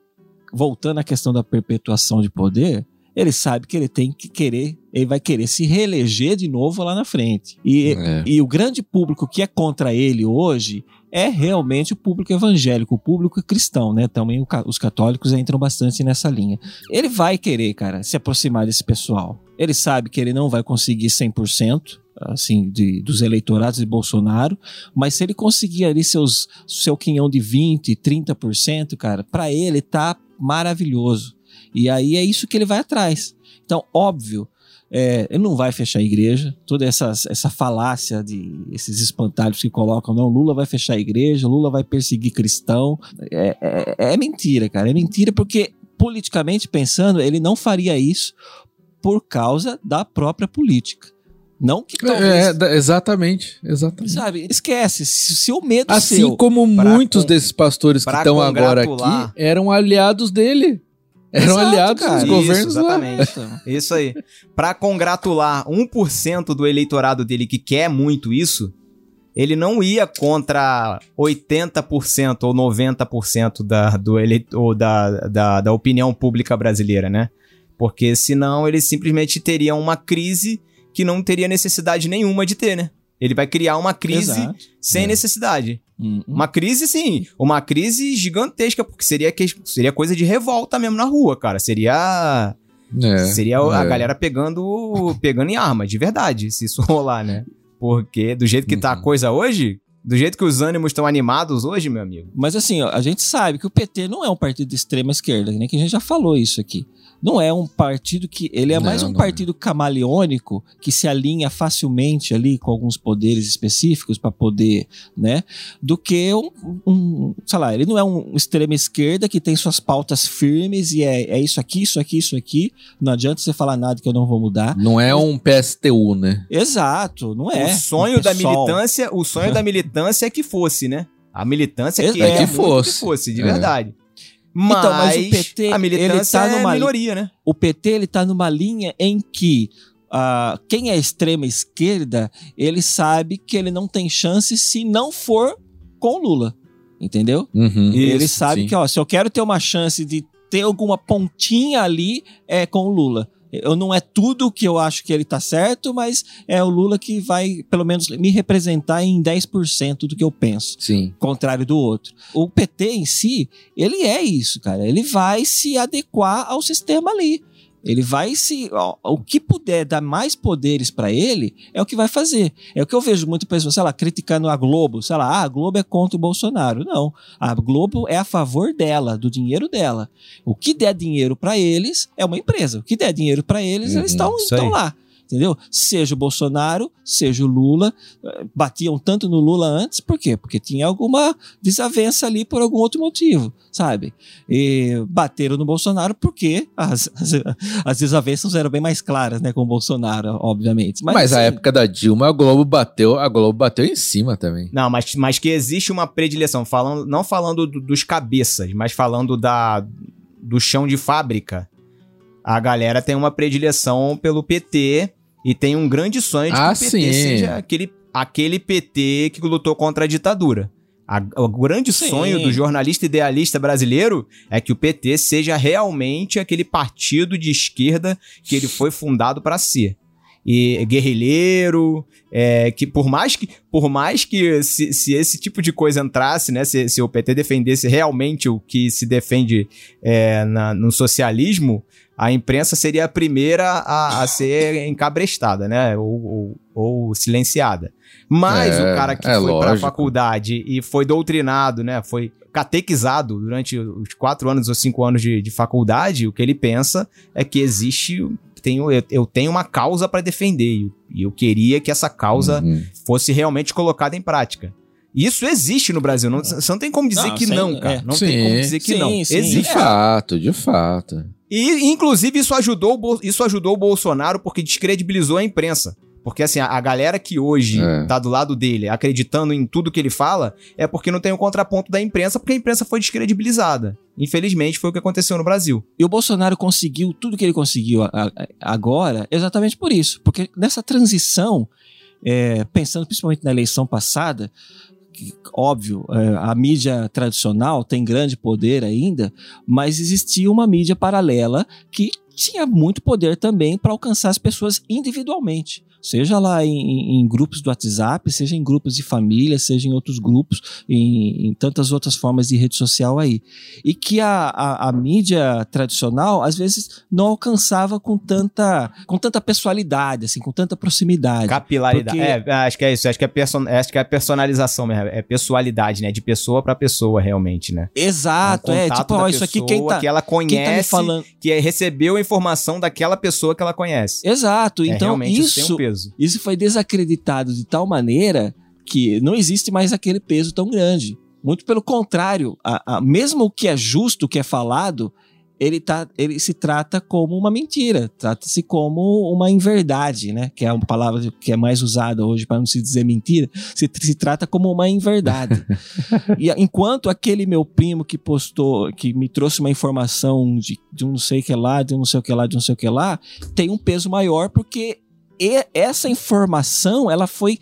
voltando à questão da perpetuação de poder, ele sabe que ele tem que querer, ele vai querer se reeleger de novo lá na frente. E, É. e o grande público que é contra ele hoje é realmente o público evangélico, o público cristão, né? Também os católicos entram bastante nessa linha. Ele vai querer, cara, se aproximar desse pessoal. Ele sabe que ele não vai conseguir 100%, assim, de, dos eleitorados de Bolsonaro, mas se ele conseguir ali seus, seu quinhão de 20, 30%, cara, pra ele tá maravilhoso. E aí é isso que ele vai atrás. Então, óbvio, é, ele não vai fechar a igreja, toda essa, essa falácia de esses espantalhos que colocam, não, Lula vai fechar a igreja, Lula vai perseguir cristão. É, é- é mentira, cara. É mentira porque, politicamente pensando, ele não faria isso por causa da própria política. Não que talvez. É, exatamente, exatamente. Sabe, esquece. Se, o medo Assim seu. como muitos con- desses pastores que estão agora aqui eram aliados dele. Eram Exato, aliados cara. dos Isso, governos lá. exatamente. Então, Isso aí. Pra congratular 1% do eleitorado dele que quer muito isso, ele não ia contra 80% ou 90% da, do eleitor, da, da, da opinião pública brasileira, né? Porque senão ele simplesmente teria uma crise que não teria necessidade nenhuma de ter, né? Ele vai criar uma crise exato. sem É. necessidade. Hum, hum. Uma crise, sim. Uma crise gigantesca, porque seria, que, seria coisa de revolta mesmo na rua, cara. Seria. É, seria a é. galera pegando, pegando em arma, de verdade, se isso rolar, né? Porque do jeito que tá a Uhum. coisa hoje, do jeito que os ânimos estão animados hoje, meu amigo. Mas assim, ó, a gente sabe que o PT não é um partido de extrema esquerda, nem que a gente já falou isso aqui. Não é um partido que. Ele é Não, mais um não partido camaleônico que se alinha facilmente ali com alguns poderes específicos para poder, né? Do que um, um- Sei lá, ele não é um extrema esquerda que tem suas pautas firmes e é, é isso aqui, isso aqui, isso aqui. Não adianta você falar nada que eu não vou mudar. Não é um PSTU, né? Exato, não é. o sonho da militância, o sonho da militância é que fosse, né? A militância é que, É é que fosse. que fosse, de É. verdade. Mas, Então, mas o PT, a militância ele tá é numa- minoria, né? o PT ele tá numa linha em que ah, quem é extrema esquerda, ele sabe que ele não tem chance se não for com o Lula. Entendeu? Uhum. ele Isso, sabe sim. que, ó, se eu quero ter uma chance de ter alguma pontinha ali, é com o Lula. Eu não é tudo que eu acho que ele tá certo, mas é o Lula que vai, pelo menos, me representar em 10% do que eu penso Sim. contrário do outro. O PT em si, ele é isso, cara. Ele vai se adequar ao sistema ali. Ele vai se. ó, o que puder dar mais poderes pra ele é o que vai fazer. É o que eu vejo muito pessoas, sei lá, criticando a Globo. Sei lá, ah, a Globo é contra o Bolsonaro. Não. A Globo é a favor dela, do dinheiro dela. O que der dinheiro pra eles é uma empresa. O que der dinheiro pra eles, Uhum, eles estão lá. Entendeu? Seja o Bolsonaro, seja o Lula. eh, Batiam tanto no Lula antes, por quê? Porque tinha alguma desavença ali por algum outro motivo, sabe? E bateram no Bolsonaro porque as, as, as desavenças eram bem mais claras, né, com o Bolsonaro, obviamente. Mas, Mas, a assim, época da Dilma, a Globo bateu, a Globo bateu em cima também. Não, mas, mas que existe uma predileção, falando, não falando do- dos cabeças, mas falando da, do chão de fábrica. A galera tem uma predileção pelo PT e tem um grande sonho de Ah, que o PT sim. seja aquele, aquele PT que lutou contra a ditadura. A- o grande Sim. sonho do jornalista idealista brasileiro é que o PT seja realmente aquele partido de esquerda que ele foi fundado para ser. E guerrilheiro, é, que por mais que, por mais que se, se esse tipo de coisa entrasse, né, se, se o PT defendesse realmente o que se defende é, na- no socialismo, a imprensa seria a primeira a, a ser encabrestada, né, ou, ou- ou silenciada. Mas É, o cara que é foi pra lógico. faculdade e foi doutrinado, né, foi catequizado durante os quatro anos ou cinco anos de, de faculdade, o que ele pensa é que existe. Tenho, eu, eu tenho uma causa para defender e eu queria que essa causa Uhum. fosse realmente colocada em prática. E Isso existe no Brasil. Não, você não tem como dizer Não, que sem- não, cara. é. Não tem como Sim. dizer que Sim, não. sim. De Existe. fato, de fato. E, inclusive, isso ajudou, isso ajudou o Bolsonaro porque descredibilizou a imprensa. Porque, assim, a, a galera que hoje É. tá do lado dele, acreditando em tudo que ele fala, é porque não tem o contraponto da imprensa, porque a imprensa foi descredibilizada. Infelizmente, foi o que aconteceu no Brasil. E o Bolsonaro conseguiu tudo que ele conseguiu a- a- agora exatamente por isso. Porque nessa transição, é, pensando principalmente na eleição passada, óbvio, é, a mídia tradicional tem grande poder ainda, mas existia uma mídia paralela que tinha muito poder também para alcançar as pessoas individualmente. Seja lá em, em- grupos do WhatsApp, seja em grupos de família, seja em outros grupos, em, em tantas outras formas de rede social aí e que a, a, a mídia tradicional às vezes não alcançava com tanta com tanta pessoalidade assim com tanta proximidade Capilaridade. Porque- É, acho que é isso. Acho que é, person... acho que é personalização mesmo. É pessoalidade, né? De pessoa pra pessoa, realmente, né? exato um é tipo ó, isso aqui quem pessoa tá que ela tá conhece, falando que é- recebeu a informação daquela pessoa que ela conhece. exato É, então realmente isso tem isso peso. isso foi desacreditado de tal maneira que não existe mais aquele peso tão grande. Muito pelo contrário, a, a- mesmo o que é justo, o que é falado, ele, tá, ele se trata como uma mentira, trata-se como uma inverdade, né? Que é uma palavra que é mais usada hoje para não se dizer mentira, se, se trata como uma inverdade. e enquanto aquele meu primo que postou, que me trouxe uma informação de, de um não sei o que lá, de um não sei o que lá, de um não sei o que lá, tem um peso maior porque e- essa informação ela foi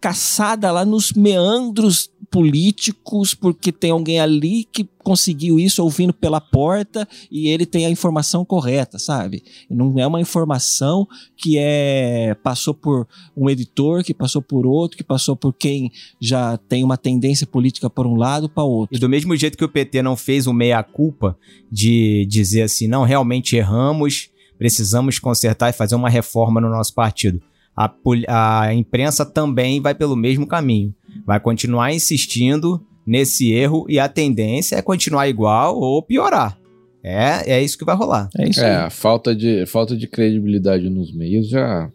caçada lá nos meandros políticos porque tem alguém ali que conseguiu isso ouvindo pela porta e ele tem a informação correta, sabe? Não é uma informação que é passou por um editor, que passou por outro, que passou por quem já tem uma tendência política por um lado para outro. E do mesmo jeito que o PT não fez o meia-culpa de dizer assim, não, realmente erramos, precisamos consertar e fazer uma reforma no nosso partido. A, a imprensa também vai pelo mesmo caminho. Vai continuar insistindo nesse erro e a tendência é continuar igual ou piorar. É, é isso que vai rolar. É isso É, aí. a falta de, falta de credibilidade nos meios já,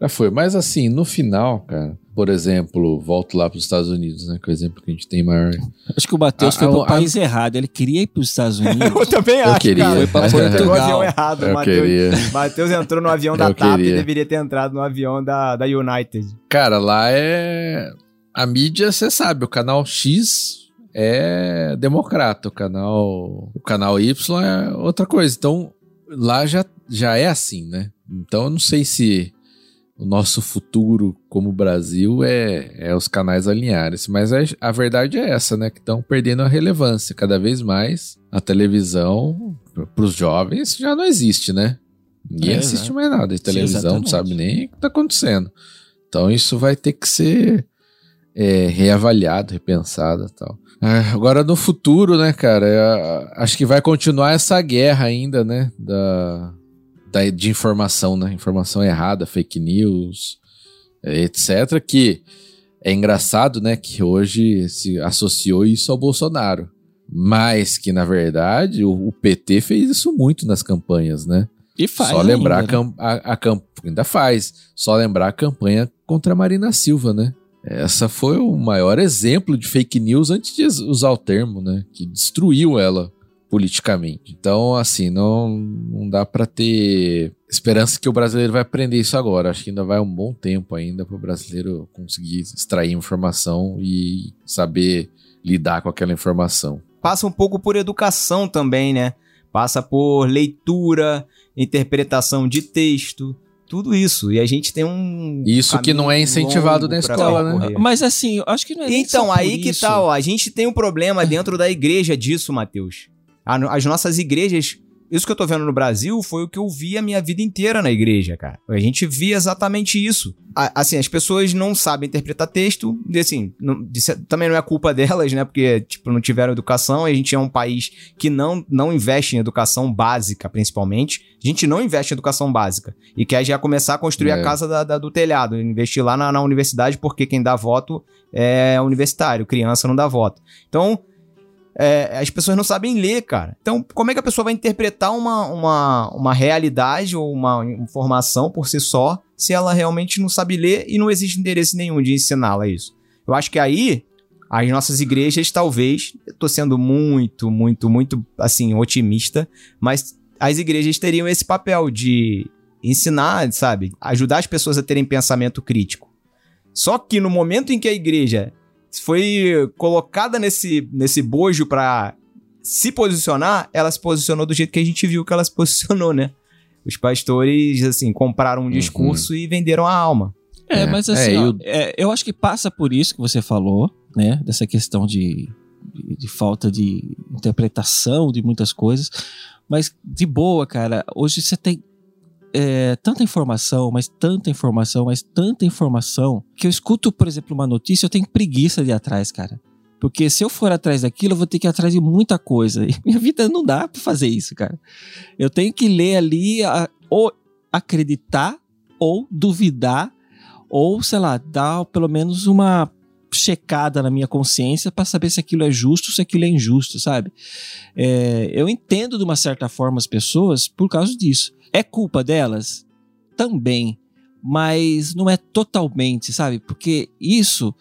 já foi. Mas assim, no final, cara, por exemplo, volto lá para os Estados Unidos, né? Que é o exemplo que a gente tem maior. Acho que o Matheus foi a- pro a- país errado. Ele queria ir para os Estados Unidos. também Eu queria. Foi Acho que ele pegou o Portugal. avião errado. Eu Matheus. queria. Matheus entrou no avião da Eu TAP e deveria ter entrado no avião da, da United. Cara, lá é. A mídia, você sabe, o canal X é democrata, o canal, o canal Y é outra coisa. Então, lá já, já é assim, né? Então, eu não sei se o nosso futuro como Brasil é, é os canais alinharem-se, mas a, a verdade é essa, né? Que estão perdendo a relevância. Cada vez mais a televisão, para os jovens, já não existe, né? Ninguém É, assiste exato. mais nada de Sim, televisão, não exatamente. sabe nem o que está acontecendo. Então isso vai ter que ser é, reavaliado, repensado e tal. Ah, agora no futuro, né, cara, é, acho que vai continuar essa guerra ainda, né, da, da- de informação, né, informação errada, fake news, é, etc, que é engraçado, né, que hoje se associou isso ao Bolsonaro, mas que na verdade o, o PT fez isso muito nas campanhas, né? E faz Só lembrar ainda, a, né? a, a ainda faz. Só lembrar a campanha contra a Marina Silva, né? Essa foi o maior exemplo de fake news antes de usar o termo, né? Que destruiu ela politicamente. Então, assim, não, não dá pra ter esperança que o brasileiro vai aprender isso agora. Acho que ainda vai um bom tempo ainda para o brasileiro conseguir extrair informação e saber lidar com aquela informação. passa um pouco por educação também, né? Passa por leitura, interpretação de texto, tudo isso. E a gente tem um. Isso que não é incentivado na escola, né? Mas assim, acho que não é Então, aí que isso. tá, ó. A gente tem um problema dentro da igreja disso, Matheus. As nossas igrejas. Isso que eu tô vendo no Brasil foi o que eu vi a minha vida inteira na igreja, cara. A gente via exatamente isso. A- Assim, as pessoas não sabem interpretar texto, e assim, não- de também não é culpa delas, né? Porque, tipo, não tiveram educação, e a gente é um país que não, não investe em educação básica, principalmente. A gente não investe em educação básica. E quer já começar a construir É. a casa da- da- do telhado, investir lá na, na universidade, porque quem dá voto é universitário, criança não dá voto. Então, é, as pessoas não sabem ler, cara. Então, como é que a pessoa vai interpretar uma, uma, uma realidade ou uma informação por si só se ela realmente não sabe ler e não existe interesse nenhum de ensiná-la isso? Eu acho que aí as nossas igrejas, talvez, eu tô sendo muito, muito, muito, assim, otimista, mas as igrejas teriam esse papel de ensinar, sabe? Ajudar as pessoas a terem pensamento crítico. Só que no momento em que a igreja foi colocada nesse, nesse bojo pra se posicionar, ela se posicionou do jeito que a gente viu que ela se posicionou, né? Os pastores, assim, compraram um discurso e venderam a alma. É, É, mas assim, é, ó, eu- é, eu acho que passa por isso que você falou, né? Dessa questão de, de, de falta de interpretação de muitas coisas. Mas, de boa, cara, hoje você tem é, tanta informação, mas tanta informação, mas tanta informação, que eu escuto, por exemplo, uma notícia, eu tenho preguiça de ir atrás, cara. Porque se eu for atrás daquilo, eu vou ter que ir atrás de muita coisa. E minha vida não dá pra fazer isso, cara. Eu tenho que ler ali, a- ou acreditar, ou duvidar, ou, sei lá, dar pelo menos uma checada na minha consciência para saber se aquilo é justo, se aquilo é injusto, sabe? É, eu entendo de uma certa forma as pessoas por causa disso. É culpa delas? Também. Mas não é totalmente, sabe? Porque isso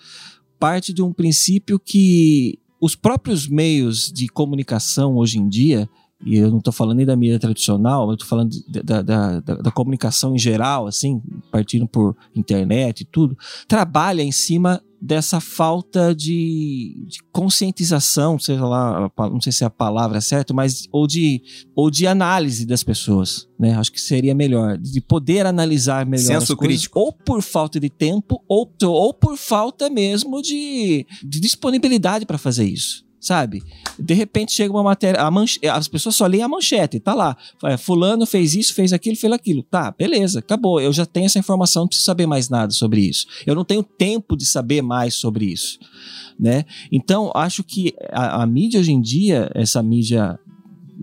parte de um princípio que os próprios meios de comunicação hoje em dia, e eu não estou falando nem da mídia tradicional, eu estou falando da, da, da, da comunicação em geral, assim, partindo por internet e tudo, trabalha em cima dessa falta de, de conscientização, seja lá, não sei se é a palavra certa, mas ou de, ou de análise das pessoas, né? Acho que seria melhor, de poder analisar melhor Senso as coisas, crítico. ou por falta de tempo, ou, ou por falta mesmo de, de disponibilidade para fazer isso. Sabe? De repente chega uma matéria, manche- as pessoas só leem a manchete, tá lá. É, Fulano fez isso, fez aquilo, fez aquilo. Tá, beleza, acabou. Eu já tenho essa informação, não preciso saber mais nada sobre isso. Eu não tenho tempo de saber mais sobre isso. Né? Então, acho que a, a mídia hoje em dia, essa mídia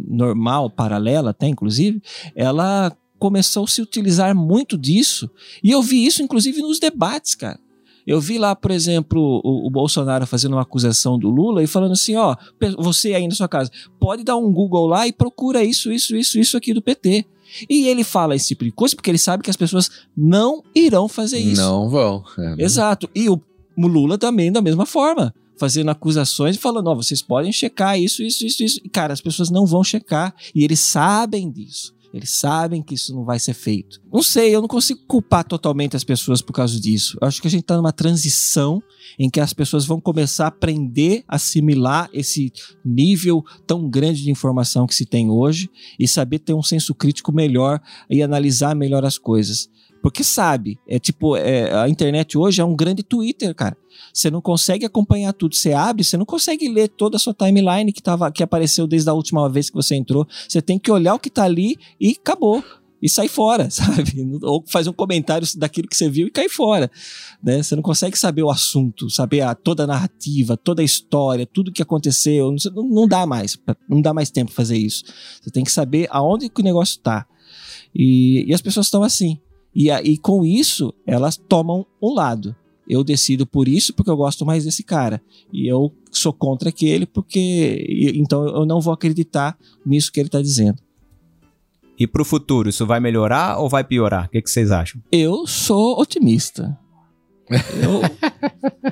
normal, paralela até, inclusive, ela começou a se utilizar muito disso. E eu vi isso, inclusive, nos debates, cara. Eu vi lá, por exemplo, o, o Bolsonaro fazendo uma acusação do Lula e falando assim: ó, você aí na sua casa, pode dar um Google lá e procura isso, isso, isso, isso aqui do PT. E ele fala esse tipo de coisa porque ele sabe que as pessoas não irão fazer isso. Não vão. É, Exato. E o Lula também da mesma forma. Fazendo acusações e falando, ó, vocês podem checar isso, isso, isso, isso. E, cara, as pessoas não vão checar. E eles sabem disso. Eles sabem que isso não vai ser feito. Não sei, eu não consigo culpar totalmente as pessoas por causa disso. Eu acho que a gente tá numa transição em que as pessoas vão começar a aprender a assimilar esse nível tão grande de informação que se tem hoje e saber ter um senso crítico melhor e analisar melhor as coisas. Porque sabe, é tipo, é, a internet hoje é um grande Twitter, cara. Você não consegue acompanhar tudo. Você abre, você não consegue ler toda a sua timeline que, tava, que apareceu desde a última vez que você entrou. Você tem que olhar o que tá ali e acabou. E sai fora, sabe? Ou fazer um comentário daquilo que você viu e cai fora. Né? Você não consegue saber o assunto, saber a, toda a narrativa, toda a história, tudo que aconteceu. Não, não dá mais. Não dá mais tempo fazer isso. Você tem que saber aonde que o negócio tá. E, e as pessoas estão assim. E, a- e com isso, elas tomam um lado. Eu decido por isso porque eu gosto mais desse cara. E eu sou contra aquele porque. e- Então eu não vou acreditar nisso que ele tá dizendo. E pro futuro, isso vai melhorar ou vai piorar? O que, que vocês acham? Eu sou otimista. Eu,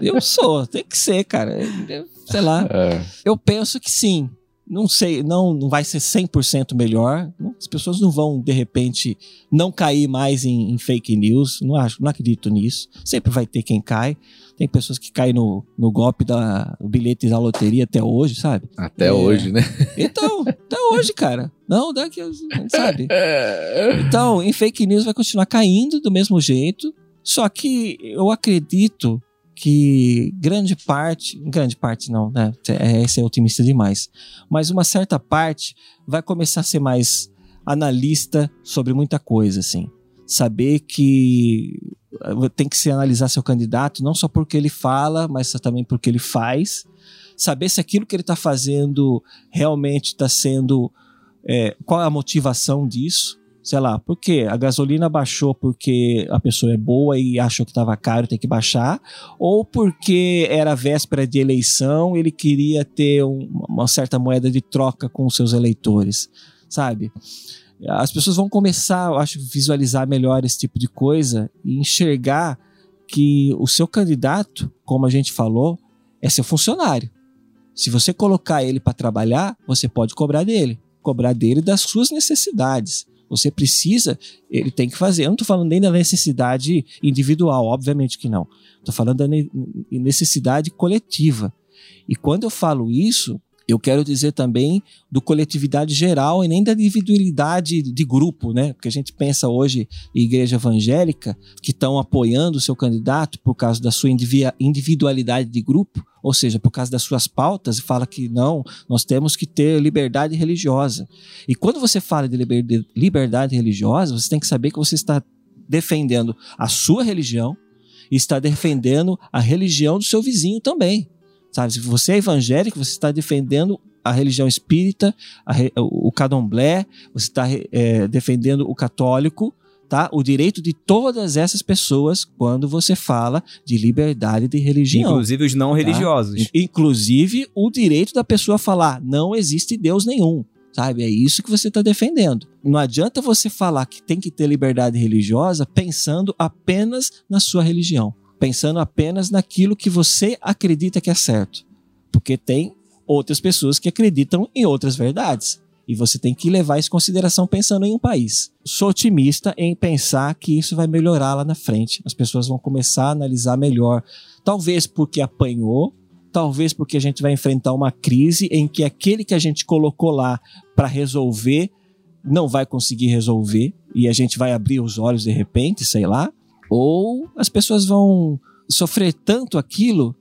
eu sou, tem que ser, cara. Eu- sei lá. É. Eu penso que sim. Não sei, não, não vai ser 100% melhor. As pessoas não vão, de repente, não cair mais em, em fake news. Não acho, não acredito nisso. Sempre vai ter quem cai. Tem pessoas que caem no, no golpe da do bilhete da loteria até hoje, sabe? Até É. hoje, né? Então, até hoje, cara. Não, daqui, sabe? Então, em fake news vai continuar caindo do mesmo jeito. Só que eu acredito que grande parte, grande parte não, né? É, Esse é otimista demais. Mas uma certa parte vai começar a ser mais analista sobre muita coisa, assim. Saber que eh, tem que se analisar seu candidato não só porque ele fala, mas também porque ele faz. Saber se aquilo que ele está fazendo realmente está sendo. é, qual é a motivação disso? Sei lá, por quê? A gasolina baixou porque a pessoa é boa e achou que estava caro tem que baixar, ou porque era véspera de eleição ele queria ter um- uma certa moeda de troca com os seus eleitores, sabe? As pessoas vão começar, eu acho, visualizar melhor esse tipo de coisa e enxergar que o seu candidato, como a gente falou, é seu funcionário. Se você colocar ele para trabalhar, você pode cobrar dele, cobrar dele das suas necessidades. Você precisa, ele tem que fazer. Eu não estou falando nem da necessidade individual, obviamente que não. Estou falando da ne- necessidade coletiva. E quando eu falo isso, eu quero dizer também do coletividade geral e nem da individualidade de grupo, né? Porque a gente pensa hoje em igreja evangélica que estão apoiando o seu candidato por causa da sua indivi- individualidade de grupo, ou seja, por causa das suas pautas, e fala que não, nós temos que ter liberdade religiosa. E quando você fala de liberdade religiosa, você tem que saber que você está defendendo a sua religião e está defendendo a religião do seu vizinho também. Sabe? Se você é evangélico, você está defendendo a religião espírita, a re- o candomblé, você está eh, defendendo o católico, tá? O direito de todas essas pessoas quando você fala de liberdade de religião. Inclusive os não religiosos. In- Inclusive o direito da pessoa falar não existe Deus nenhum. Sabe? É isso que você está defendendo. Não adianta você falar que tem que ter liberdade religiosa pensando apenas na sua religião. Pensando apenas naquilo que você acredita que é certo. Porque tem outras pessoas que acreditam em outras verdades. E você tem que levar isso em consideração pensando em um país. Sou otimista em pensar que isso vai melhorar lá na frente. As pessoas vão começar a analisar melhor. Talvez porque apanhou, talvez porque a gente vai enfrentar uma crise em que aquele que a gente colocou lá para resolver não vai conseguir resolver e a gente vai abrir os olhos de repente, sei lá, ou as pessoas vão sofrer tanto aquilo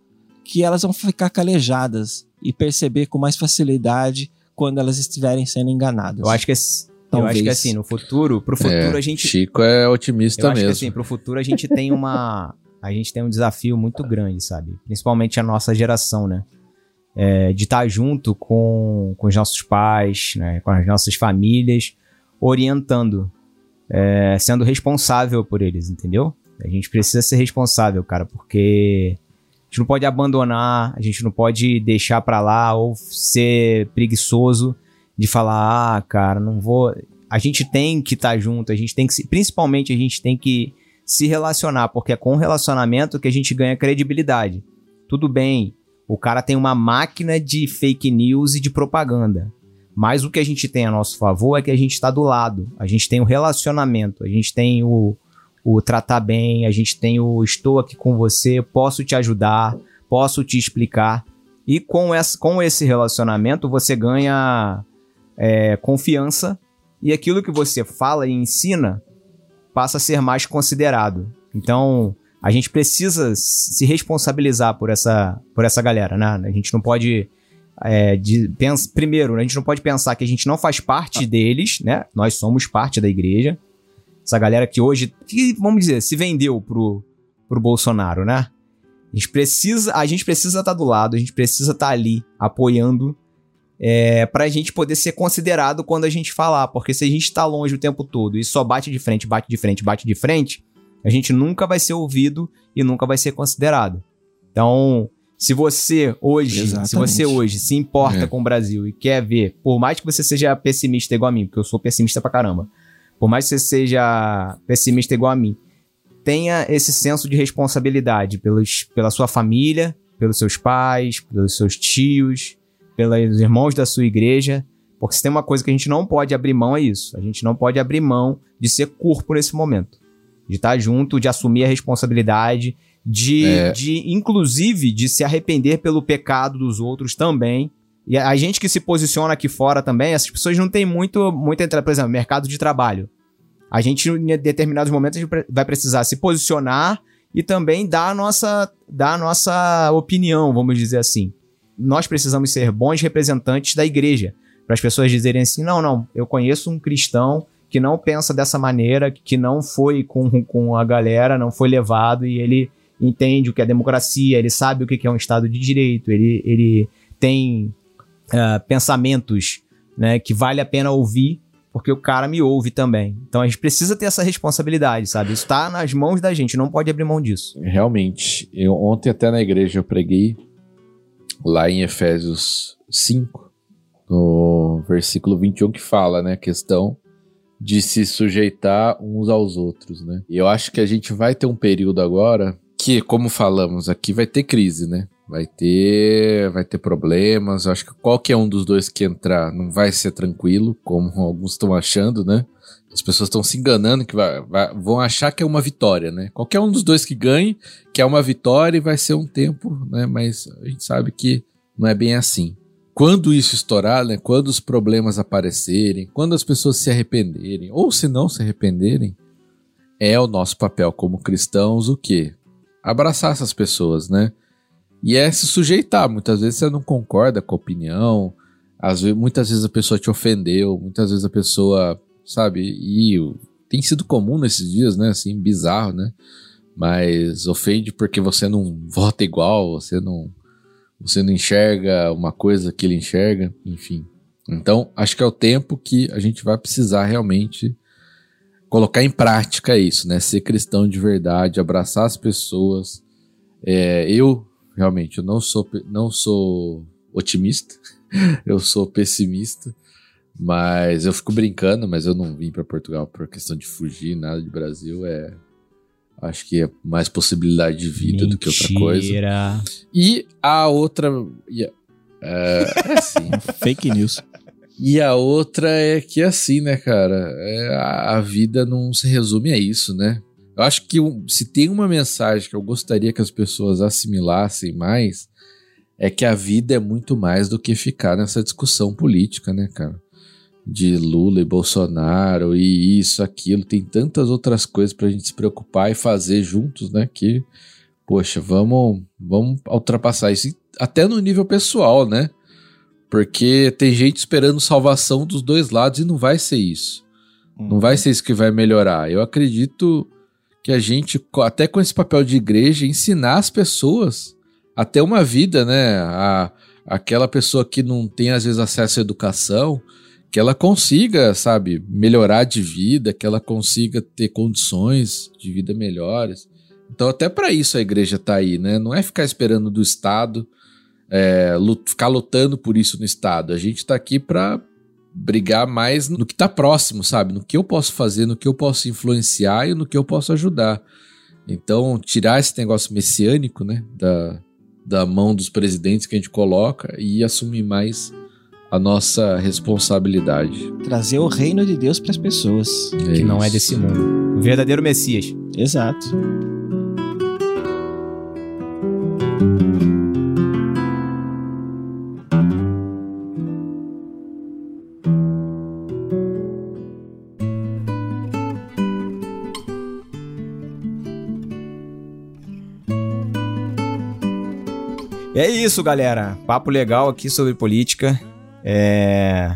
que elas vão ficar calejadas e perceber com mais facilidade quando elas estiverem sendo enganadas. Eu acho que, esse- eu Talvez. acho que assim, no futuro, pro futuro É, a gente Chico é otimista Eu acho mesmo. que assim, pro futuro a gente tem uma. A gente tem um desafio muito grande, sabe? Principalmente a nossa geração, né? É, de estar junto com, com os nossos pais, né? com as nossas famílias, orientando, é, sendo responsável por eles, entendeu? A gente precisa ser responsável, cara, porque a gente não pode abandonar, a gente não pode deixar pra lá ou ser preguiçoso de falar, ah, cara, não vou. A gente tem que estar junto, a gente tem que se, principalmente a gente tem que se relacionar, porque é com o relacionamento que a gente ganha credibilidade. Tudo bem, o cara tem uma máquina de fake news e de propaganda. Mas o que a gente tem a nosso favor é que a gente está do lado. A gente tem o relacionamento, a gente tem o, o tratar bem, a gente tem o estou aqui com você, posso te ajudar, posso te explicar. E com, essa, com esse relacionamento você ganha é, confiança e aquilo que você fala e ensina passa a ser mais considerado. Então, a gente precisa se responsabilizar por essa, por essa galera, né? A gente não pode. É, de, pens- primeiro, a gente não pode pensar que a gente não faz parte deles, né? Nós somos parte da igreja. Essa galera que hoje, que, vamos dizer, se vendeu pro, pro Bolsonaro, né? A gente precisa a gente precisa estar do lado, a gente precisa estar ali apoiando é, pra gente poder ser considerado quando a gente falar. Porque se a gente tá longe o tempo todo e só bate de frente, bate de frente, bate de frente, a gente nunca vai ser ouvido e nunca vai ser considerado. Então, se você hoje, Exatamente. se você hoje se importa É. com o Brasil e quer ver, por mais que você seja pessimista igual a mim, porque eu sou pessimista pra caramba, por mais que você seja pessimista igual a mim, tenha esse senso de responsabilidade pelos, pela sua família, pelos seus pais, pelos seus tios, pelos irmãos da sua igreja, porque se tem uma coisa que a gente não pode abrir mão é isso. A gente não pode abrir mão de ser corpo nesse momento. De estar junto, de assumir a responsabilidade, de, É. de inclusive, de se arrepender pelo pecado dos outros também. E a gente que se posiciona aqui fora também, essas pessoas não têm muito, muito entrada, por exemplo, mercado de trabalho. A gente, em determinados momentos, vai precisar se posicionar e também dar a nossa, dar a nossa opinião, vamos dizer assim. Nós precisamos ser bons representantes da igreja. Para as pessoas dizerem assim: não, não, eu conheço um cristão que não pensa dessa maneira, que não foi com, com a galera, não foi levado e ele entende o que é democracia, ele sabe o que é um Estado de Direito, ele, ele tem ah, pensamentos né, que vale a pena ouvir porque o cara me ouve também. Então a gente precisa ter essa responsabilidade, sabe? Isso tá nas mãos da gente, não pode abrir mão disso. Realmente, eu ontem até na igreja eu preguei lá em Efésios 5, no versículo 21 que fala, né, a questão de se sujeitar uns aos outros, né? E eu acho que a gente vai ter um período agora que, como falamos aqui, vai ter crise, né? Vai ter, vai ter problemas. Acho que qualquer um dos dois que entrar não vai ser tranquilo, como alguns estão achando, né? As pessoas estão se enganando que vai- vai- vão achar que é uma vitória, né? Qualquer um dos dois que ganhe, que é uma vitória e vai ser um tempo, né? Mas a gente sabe que não é bem assim. Quando isso estourar, né? Quando os problemas aparecerem, quando as pessoas se arrependerem, ou se não se arrependerem, é o nosso papel como cristãos o quê? Abraçar essas pessoas, né? E é se sujeitar. Muitas vezes você não concorda com a opinião, às vezes, muitas vezes a pessoa te ofendeu, muitas vezes a pessoa, sabe, e tem sido comum nesses dias, né, assim, bizarro, né, mas ofende porque você não vota igual, você não, você não enxerga uma coisa que ele enxerga, enfim. Então, acho que é o tempo que a gente vai precisar realmente colocar em prática isso, né, ser cristão de verdade, abraçar as pessoas. É, eu, realmente, eu não sou, não sou otimista, eu sou pessimista, mas eu fico brincando, mas eu não vim para Portugal por questão de fugir, nada de Brasil, é acho que é mais possibilidade de vida do que outra coisa. Mentira. E a outra é, é assim. Fake news. E a outra é que assim, né, cara, é, a, a vida não se resume a isso, né? Eu acho que se tem uma mensagem que eu gostaria que as pessoas assimilassem mais, é que a vida é muito mais do que ficar nessa discussão política, né, cara? De Lula e Bolsonaro e isso, aquilo. Tem tantas outras coisas pra gente se preocupar e fazer juntos, né? Que, poxa, vamos, vamos ultrapassar isso. Até no nível pessoal, né? Porque tem gente esperando salvação dos dois lados e não vai ser isso. Não vai ser isso que vai melhorar. Eu acredito que a gente, até com esse papel de igreja, ensinar as pessoas a ter uma vida, né? A, aquela pessoa que não tem, às vezes, acesso à educação, que ela consiga, sabe, melhorar de vida, que ela consiga ter condições de vida melhores. Então, até para isso a igreja tá aí, né? Não é ficar esperando do Estado é, lu- ficar lutando por isso no Estado. A gente tá aqui pra brigar mais no que tá próximo, sabe? No que eu posso fazer, no que eu posso influenciar e no que eu posso ajudar. Então, tirar esse negócio messiânico, né? Da, da mão dos presidentes que a gente coloca e assumir mais a nossa responsabilidade. Trazer o reino de Deus para as pessoas. Que não é isso. desse mundo. O verdadeiro Messias. Exato. É isso, galera. Papo legal aqui sobre política. É.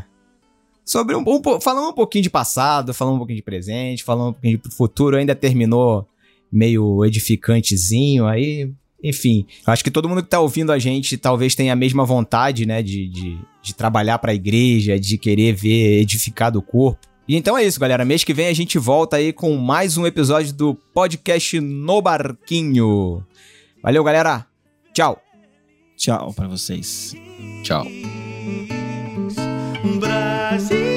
Sobre um, um falando um pouquinho de passado, falando um pouquinho de presente, falando um pouquinho de futuro, ainda terminou meio edificantezinho aí. Enfim, acho que todo mundo que tá ouvindo a gente talvez tenha a mesma vontade, né, de, de, de trabalhar pra igreja, de querer ver edificado o corpo. E então é isso, galera. Mês que vem a gente volta aí com mais um episódio do podcast No Barquinho. Valeu, galera. Tchau. Tchau para vocês. Tchau. Brasil,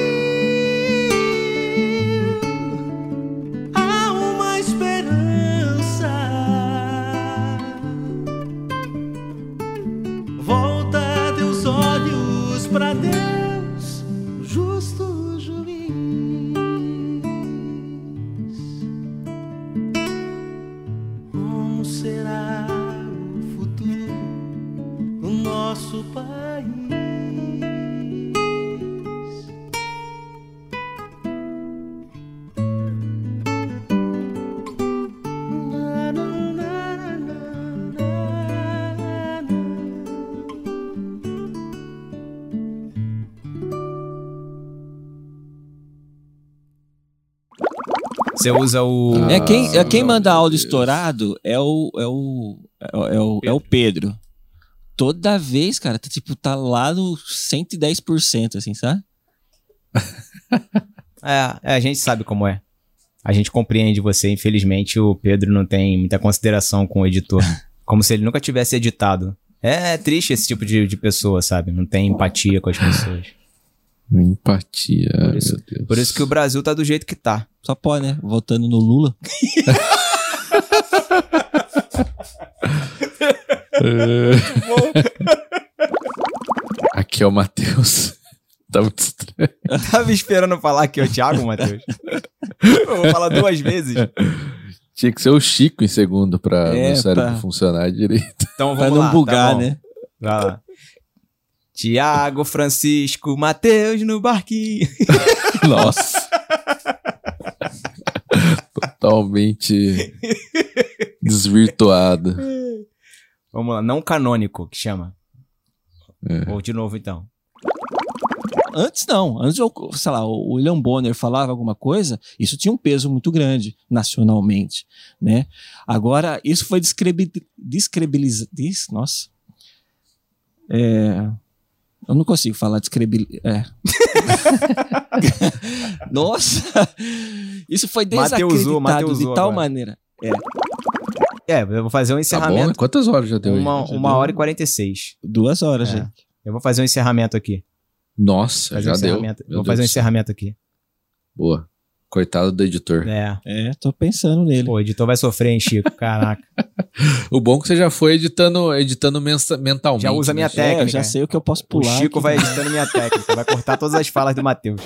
Você usa o. é quem, é quem meu manda áudio Deus. estourado é o, é o, é o, é o, é o Pedro. Toda vez, cara, tá, tipo, tá lá no 110%, assim, sabe? É, é, a gente sabe como é. A gente compreende você. Infelizmente, o Pedro não tem muita consideração com o editor. Como se ele nunca tivesse editado. É triste esse tipo de, de pessoa, sabe? Não tem empatia com as pessoas. Empatia, Por isso- meu Deus. Por isso que o Brasil tá do jeito que tá. Só pode, né? Votando no Lula. Aqui é o Matheus. tá muito estranho. Tava esperando falar aqui, o Thiago, Matheus. Eu vou falar duas vezes. Tinha que ser o Chico em segundo pra É, meu cérebro pra- funcionar direito. Então Pra vamos não lá, tá bugar, bom. né? Vai lá. Tiago, Francisco, Matheus no barquinho. Nossa. Totalmente desvirtuado. Vamos lá, não canônico, que chama. É. Ou de novo, então. Antes não. Antes, eu, sei lá, o William Bonner falava alguma coisa, isso tinha um peso muito grande nacionalmente, né? Agora, isso foi descredibilizado. Nossa. É, eu não consigo falar descrebil... É. Nossa! Isso foi desacreditado Mateusou de tal agora. maneira. É, eu vou fazer um Tá encerramento. Quantas horas já deu aí? uma Já uma deu. hora e 46. Duas horas, É. gente. Eu vou fazer um encerramento aqui. Nossa, Fazer já um deu. Vou Deus fazer um encerramento aqui. Boa. Coitado do editor. É. É, tô pensando nele. Pô, o editor vai sofrer, hein, Chico? Caraca. O bom é que você já foi editando, editando mentalmente. Já usa né? minha É, eu técnica. já sei o que eu posso O pular. Chico aqui. vai editando minha técnica. Vai cortar todas as falas do Matheus.